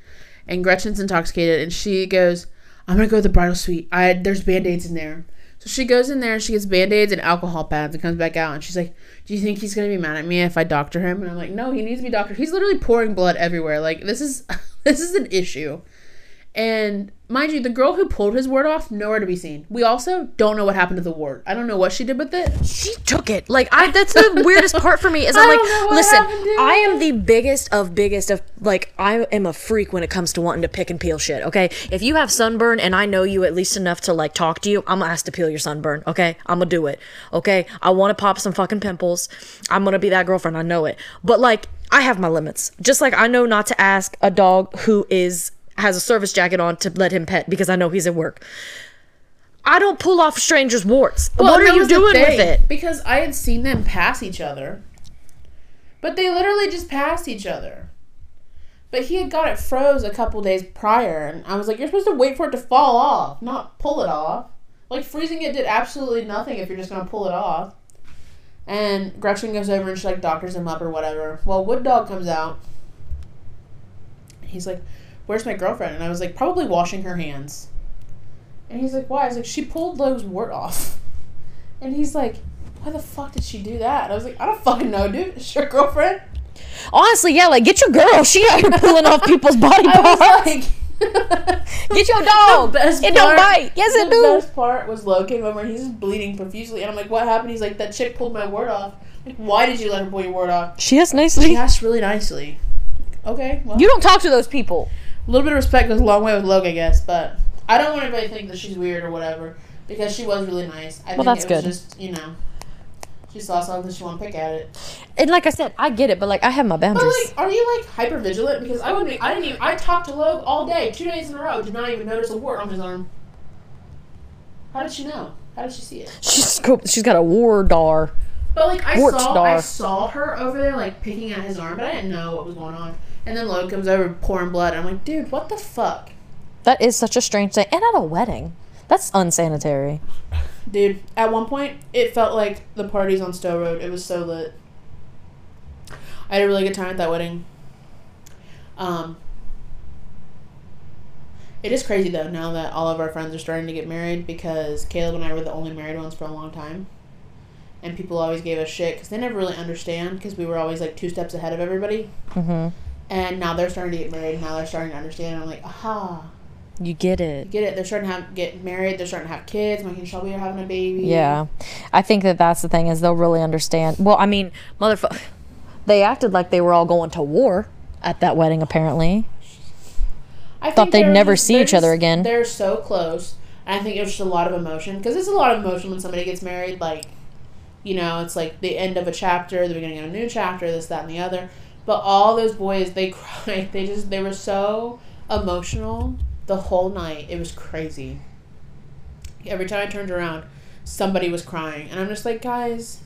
And Gretchen's intoxicated and she goes, I'm to go to the bridal suite. I There's band aids in there. So she goes in there and she gets band aids and alcohol pads and comes back out and she's like, Do you think he's gonna be mad at me if I doctor him? And I'm like, No, he needs to be doctored. He's literally pouring blood everywhere. Like this is this is an issue. And mind you, the girl who pulled his wart off, nowhere to be seen. We also don't know what happened to the wart. I don't know what she did with it. She took it. Like I that's the weirdest part for me is I'm like, don't know what listen, I am the biggest of biggest of like I am a freak when it comes to wanting to pick and peel shit, okay? If you have sunburn and I know you at least enough to like talk to you, I'm gonna ask to peel your sunburn, okay? I'm gonna do it. Okay? I wanna pop some fucking pimples. I'm gonna be that girlfriend, I know it. But like I have my limits. Just like I know not to ask a dog who is has a service jacket on to let him pet because I know he's at work. I don't pull off strangers' warts. Well, what are you doing with it? Because I had seen them pass each other. But they literally just passed each other. But he had got it froze a couple days prior, and I was like, You're supposed to wait for it to fall off, not pull it off. Like freezing it did absolutely nothing if you're just gonna pull it off. And Gretchen goes over and she like doctors him up or whatever. Well, Wood Dog comes out. He's like, Where's my girlfriend? And I was like, Probably washing her hands. And he's like, Why? I was like, She pulled Lowe's wart off. And he's like, Why the fuck did she do that? And I was like, I don't fucking know, dude. It's your girlfriend. Honestly, yeah, like get your girl. She out here pulling off people's body I was parts. like, Get your dog. The best it don't bite. Yes, it the best part was Lo came over and he's bleeding profusely, and I'm like, "What happened?" He's like, "That chick pulled my wart off." Like, why did you let her pull your wart off? She has nicely. She asked really nicely. Okay, well, You don't talk to those people. A little bit of respect goes a long way with Logan, I guess, but I don't want anybody to think that she's weird or whatever because she was really nice. I think that's it was good. just you know, She saw something, she want to pick at it. And like I said, I get it, but like I have my boundaries. But like, are you like hyper vigilant? Because I wouldn't. I didn't even. I talked to Logue all day, two days in a row. Did not even notice a wart on his arm. How did she know? How did she see it? she's she's got a war dar. But like I Wart saw. I saw her over there like picking at his arm, but I didn't know what was going on. And then Logue comes over pouring blood. And I'm like, dude, what the fuck, That is such a strange thing, and at a wedding, that's unsanitary. dude? At one point, it felt like the parties on Stowe Road. It was so lit. I had a really good time at that wedding. Um, it is crazy though now that all of our friends are starting to get married because Caleb and I were the only married ones for a long time, and people always gave us shit because they never really understand because we were always like two steps ahead of everybody. hmm And now they're starting to get married. Now they're starting to understand. And I'm like, aha, You get it. get it. They're starting to have get married. They're starting to have kids. Mike and Shelby are having a baby. Yeah, I think that that's the thing is they'll really understand. Well, I mean, motherfucker, they acted like they were all going to war at that wedding. Apparently, I Thought they'd never just- see each other again. They're so close. And I think it was just a lot of emotion because it's a lot of emotion when somebody gets married. Like, you know, it's like the end of a chapter, the beginning of a new chapter, this, that, and the other. But all those boys, they cried. They just they were so emotional the whole night. It was crazy. Every time I turned around, somebody was crying, and I'm just like, guys.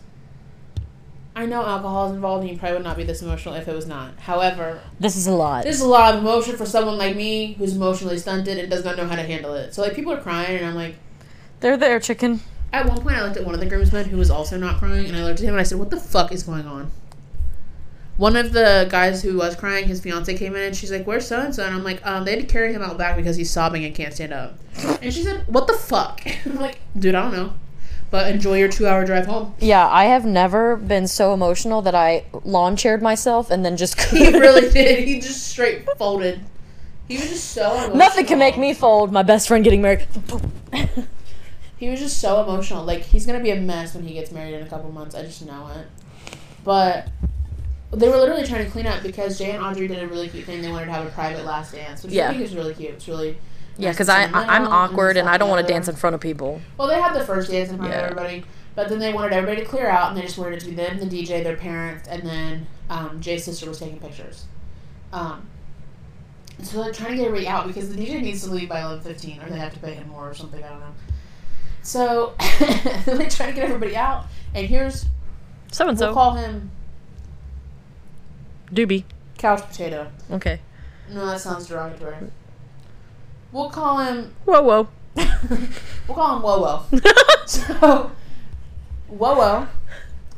I know alcohol is involved, and you probably would not be this emotional if it was not. However, this is a lot. This is a lot of emotion for someone like me who's emotionally stunted and does not know how to handle it. So like people are crying and I'm like They're there, chicken. at one point I looked at one of the groomsmen who was also not crying and I looked at him and I said, What the fuck is going on? One of the guys who was crying, his fiance came in and she's like, Where's so and so? And I'm like, um, they had to carry him out back because he's sobbing and can't stand up. And she said, What the fuck? I'm like, dude, I don't know. But enjoy your two hour drive home. Yeah, I have never been so emotional that I lawn chaired myself and then just He really did. He just straight folded. He was just so emotional. Nothing can make me fold. My best friend getting married. He was just so emotional. Like he's gonna be a mess when he gets married in a couple months. I just know it. But they were literally trying to clean up because Jay and Audrey did a really cute thing. They wanted to have a private last dance, which Yeah. I think is really cute. It's really yeah, because and I, I I'm awkward and this, I don't want to dance in front of people. Well, they had the first dance in front Yeah. of everybody, but then they wanted everybody to clear out, and they just wanted it to be them, the DJ, their parents, and then um, Jay's sister was taking pictures. Um, so they're trying to get everybody out because the DJ needs to leave by eleven fifteen, or they have to pay him more or something. I don't know. So they're trying to get everybody out, and here's So and so. we'll call him Doobie. couch potato. Okay. No, that sounds derogatory. We'll call him Whoa, whoa. we'll call him Whoa Whoa. So, Whoa Whoa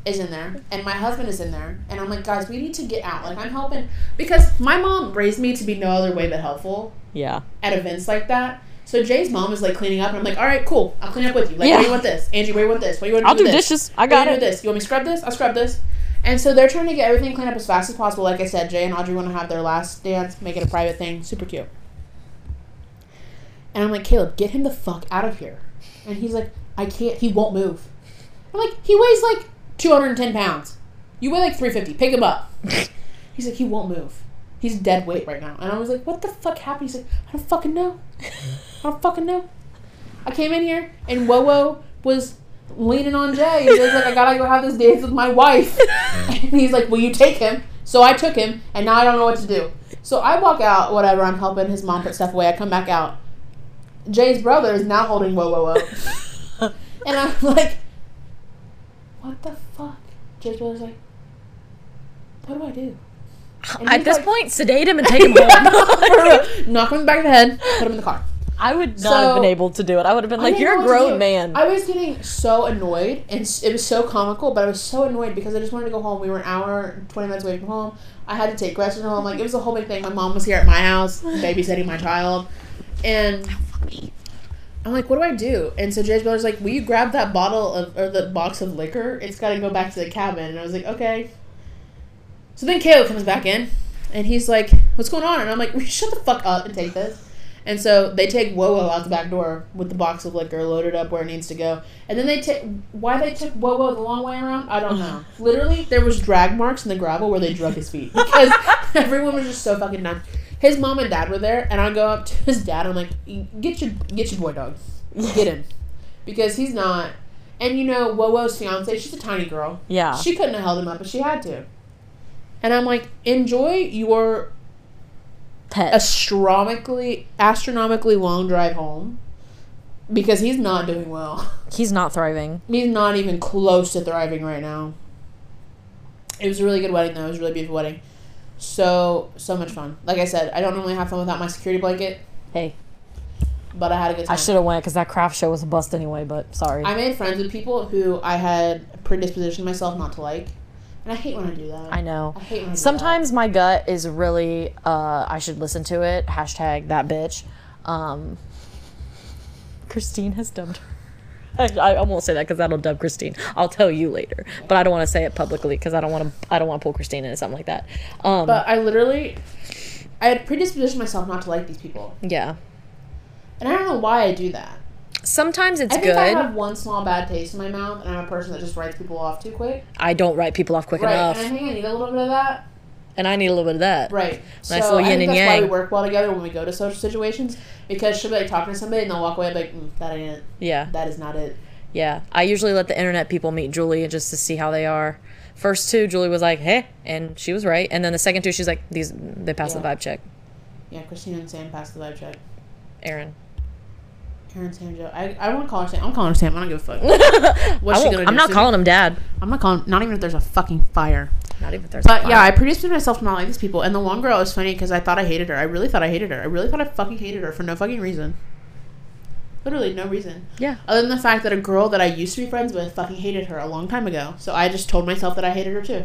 is in there, and my husband is in there, and I'm like, guys, we need to get out. Like, I'm helping because my mom raised me to be no other way but helpful Yeah. at events like that. So Jay's mom is like cleaning up, and I'm like, all right, cool, I'll clean up with you. Like, Yeah. what do you want this, Angie? Do you want this? What do you want? I'll to do this? dishes. I got do you it. do this? You want me to scrub this? I'll scrub this. And so they're trying to get everything cleaned up as fast as possible. Like I said, Jay and Audrey want to have their last dance, make it a private thing. Super cute. And I'm like, Caleb, get him the fuck out of here. And he's like, I can't. He won't move. I'm like, he weighs like 210 pounds. You weigh like 350. Pick him up. He's like, he won't move. He's dead weight right now. And I was like, what the fuck happened? He's like, I don't fucking know. I don't fucking know. I came in here and Wowo was leaning on Jay. He was like, I gotta go have this dance with my wife. and he's like, Will you take him? So I took him, and now I don't know what to do. So I walk out, whatever, I'm helping his mom put stuff away. I come back out. Jay's brother is now holding Whoa Whoa Whoa. and I'm like, What the fuck? Jay's brother's like, What do I do? And At this like- point, sedate him and take him home. Knock him in the back of the head, put him in the car. I would not So- have been able to do it. I would have been like, "You're a grown man." I was getting so annoyed, and it was so comical, but I was so annoyed because I just wanted to go home. We were an hour, twenty minutes away from home. I had to take Gretchen home. Like it was a whole big thing. My mom was here at my house, babysitting my child, and I'm like, "What do I do?" And so Jay's brother's like, "Will you grab that bottle of or the box of liquor? It's got to go back to the cabin." And I was like, "Okay." So then Caleb comes back in, and he's like, "What's going on?" And I'm like, "Will shut the fuck up and take this?" And so they take Wowo out the back door with the box of liquor loaded up where it needs to go. And then they take why they took Wowo the long way around, I don't know. Literally, there was drag marks in the gravel where they drug his feet because everyone was just so fucking nuts. His mom and dad were there, and I go up to his dad. I'm like, "Get your get your boy dog, get him," because he's not. And you know, Wowo's fiance, she's a tiny girl. Yeah. She couldn't have held him up, but she had to. And I'm like, enjoy your Pet. astronomically astronomically long drive home because he's not doing well. He's not thriving. He's not even close to thriving right now. It was a really good wedding though. It was a really beautiful wedding. So so much fun. Like I said, I don't normally have fun without my security blanket, Hey, but I had a good time. I should have went because that craft show was a bust anyway. But sorry. I made friends with people who I had predispositioned myself not to like, and I hate when I do that. I know. I hate when I do Sometimes my gut is really. Uh, I should listen to it. Hashtag that bitch. Um, Christine has dubbed her. I, I won't say that because that'll dub Christine. I'll tell you later, but I don't want to say it publicly because I don't want to. I don't want to pull Christine into something like that. Um, But I literally, I had predispositioned myself not to like these people, yeah. and I don't know why I do that. Sometimes it's I think good. I have one small bad taste in my mouth, and I'm a person that just writes people off too quick. I don't write people off quick Right, enough, and I think I need a little bit of that. and I need a little bit of that. Right. Nice so little I think and that's why we work well together when we go to social situations because she'll be like talking to somebody and they'll walk away like, mm, that ain't it. Yeah. That is not it. Yeah, I usually let the internet people meet Julie just to see how they are. First two, Julie was like, "Hey," and she was right. And then the second two, she's like, "These they passed the vibe check." Yeah, Christina and Sam passed the vibe check. Aaron, Aaron, Sam, Joe. I, I want to call her Sam. I'm calling her Sam. I don't give a fuck. What's she gonna do? I'm not calling him dad. I'm not calling. Not even if there's a fucking fire. Not even if there's. But a yeah, I fire. predisposed myself to not like these people. And the one girl was funny because I thought I hated her. I really thought I hated her. I really thought I fucking hated her for no fucking reason. Literally no reason. yeah, Other than the fact that a girl that I used to be friends with fucking hated her a long time ago. So I just told myself that I hated her too.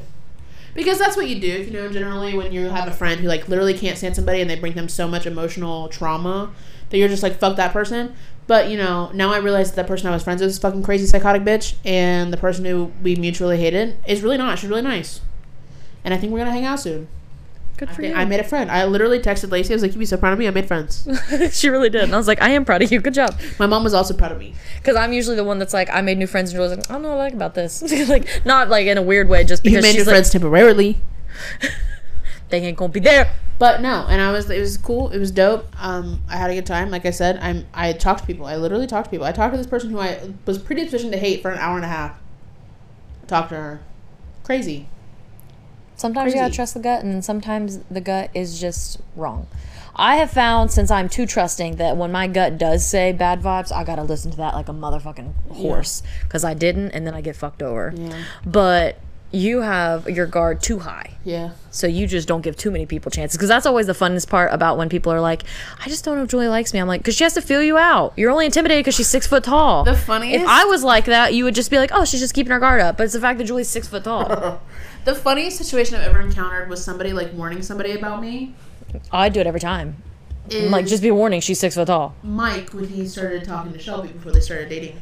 Because that's what you do, if you know, generally when you have a friend who like literally can't stand somebody and they bring them so much emotional trauma that you're just like, fuck that person. But you know, now I realize that the person I was friends with is a fucking crazy psychotic bitch and the person who we mutually hated is really not. She's really nice. And I think we're gonna hang out soon. good I, for think you. I made a friend. I literally texted Lacey. I was like, "You'd be so proud of me. I made friends." she really did, and I was like, "I am proud of you. Good job." My mom was also proud of me. Because I'm usually the one that's like, I made new friends, and Julie's like, I don't know what I like about this. like, not like in a weird way, just You because made she's your like, friends temporarily. they ain't gonna be there. But no, and I was it was cool. It was dope. Um, I had a good time. Like I said, I'm I talked to people. I literally talked to people. I talked to this person who I was predispositioned to hate for an hour and a half. Talked to her. Crazy. Sometimes you gotta trust the gut, and sometimes the gut is just wrong. I have found since I'm too trusting that when my gut does say bad vibes, I gotta listen to that like a motherfucking horse because I didn't, and then I get fucked over. Yeah. But you have your guard too high, Yeah. so you just don't give too many people chances because that's always the funnest part about when people are like, "I just don't know if Julie likes me." I'm like, because she has to feel you out. You're only intimidated because she's six foot tall. The funniest- If I was like that, you would just be like, "Oh, she's just keeping her guard up." But it's the fact that Julie's six foot tall. The funniest situation I've ever encountered was somebody like warning somebody about me. I do it every time. Is like, just be warning, she's six foot tall. Mike when he started talking to Shelby before they started dating.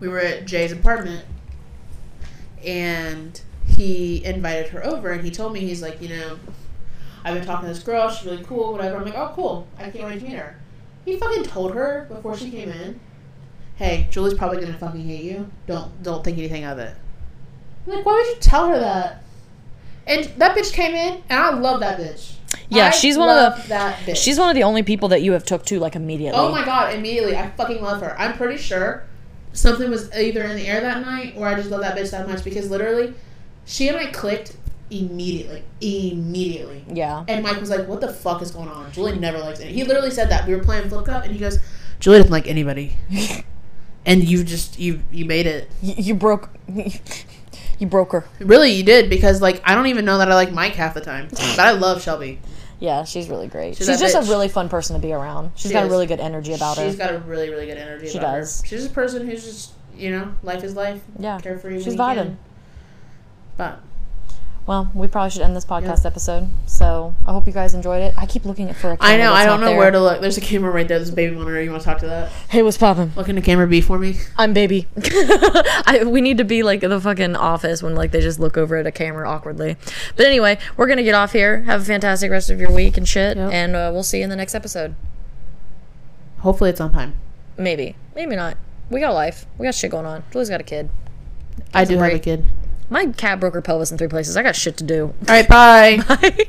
We were at Jay's apartment and he invited her over and he told me he's like, you know, I've been talking to this girl, she's really cool, whatever. I'm like, oh cool, I can't wait to meet her. He fucking told her before she came in, Hey, Julie's probably gonna fucking hate you. Don't don't think anything of it. I'm like, why would you tell her that? And that bitch came in and I love that bitch. Yeah, I she's one of the- that bitch. She's one of the only people that you have took to like immediately. Oh my god, immediately. I fucking love her. I'm pretty sure something was either in the air that night or I just love that bitch that much because literally she and I clicked immediately. Immediately. Yeah. And Mike was like, What the fuck is going on? Julie never likes it. He literally said that. We were playing flip cup and he goes, Julie doesn't like anybody. and you just you you made it. You, you broke. you broke her. Really you did because like I don't even know that I like Mike half the time. But I love Shelby. Yeah, she's really great. She's She's, just bitch. a really fun person to be around. She's She got is. a really good energy about She's her. She's got a really, really good energy She about does. her. She's a person who's just you know, life is life. Yeah. Carefree. She's vibing. But Well, we probably should end this podcast episode. So I hope you guys enjoyed it. I keep looking for a camera I know. I don't know there. where to look. There's a camera right there. There's a baby monitor. You want to talk to that? Hey, what's poppin'? Look in the camera B for me. I'm baby. I, we need to be like the fucking office when like they just look over at a camera awkwardly. But anyway, we're gonna get off here. Have a fantastic rest of your week and shit, Yep. and uh, we'll see you in the next episode. Hopefully it's on time. Maybe, maybe not. We got life. We got shit going on. Julie's got a kid. I do have a kid. My cat broke her pelvis in three places. I got shit to do. All right. Bye. Bye.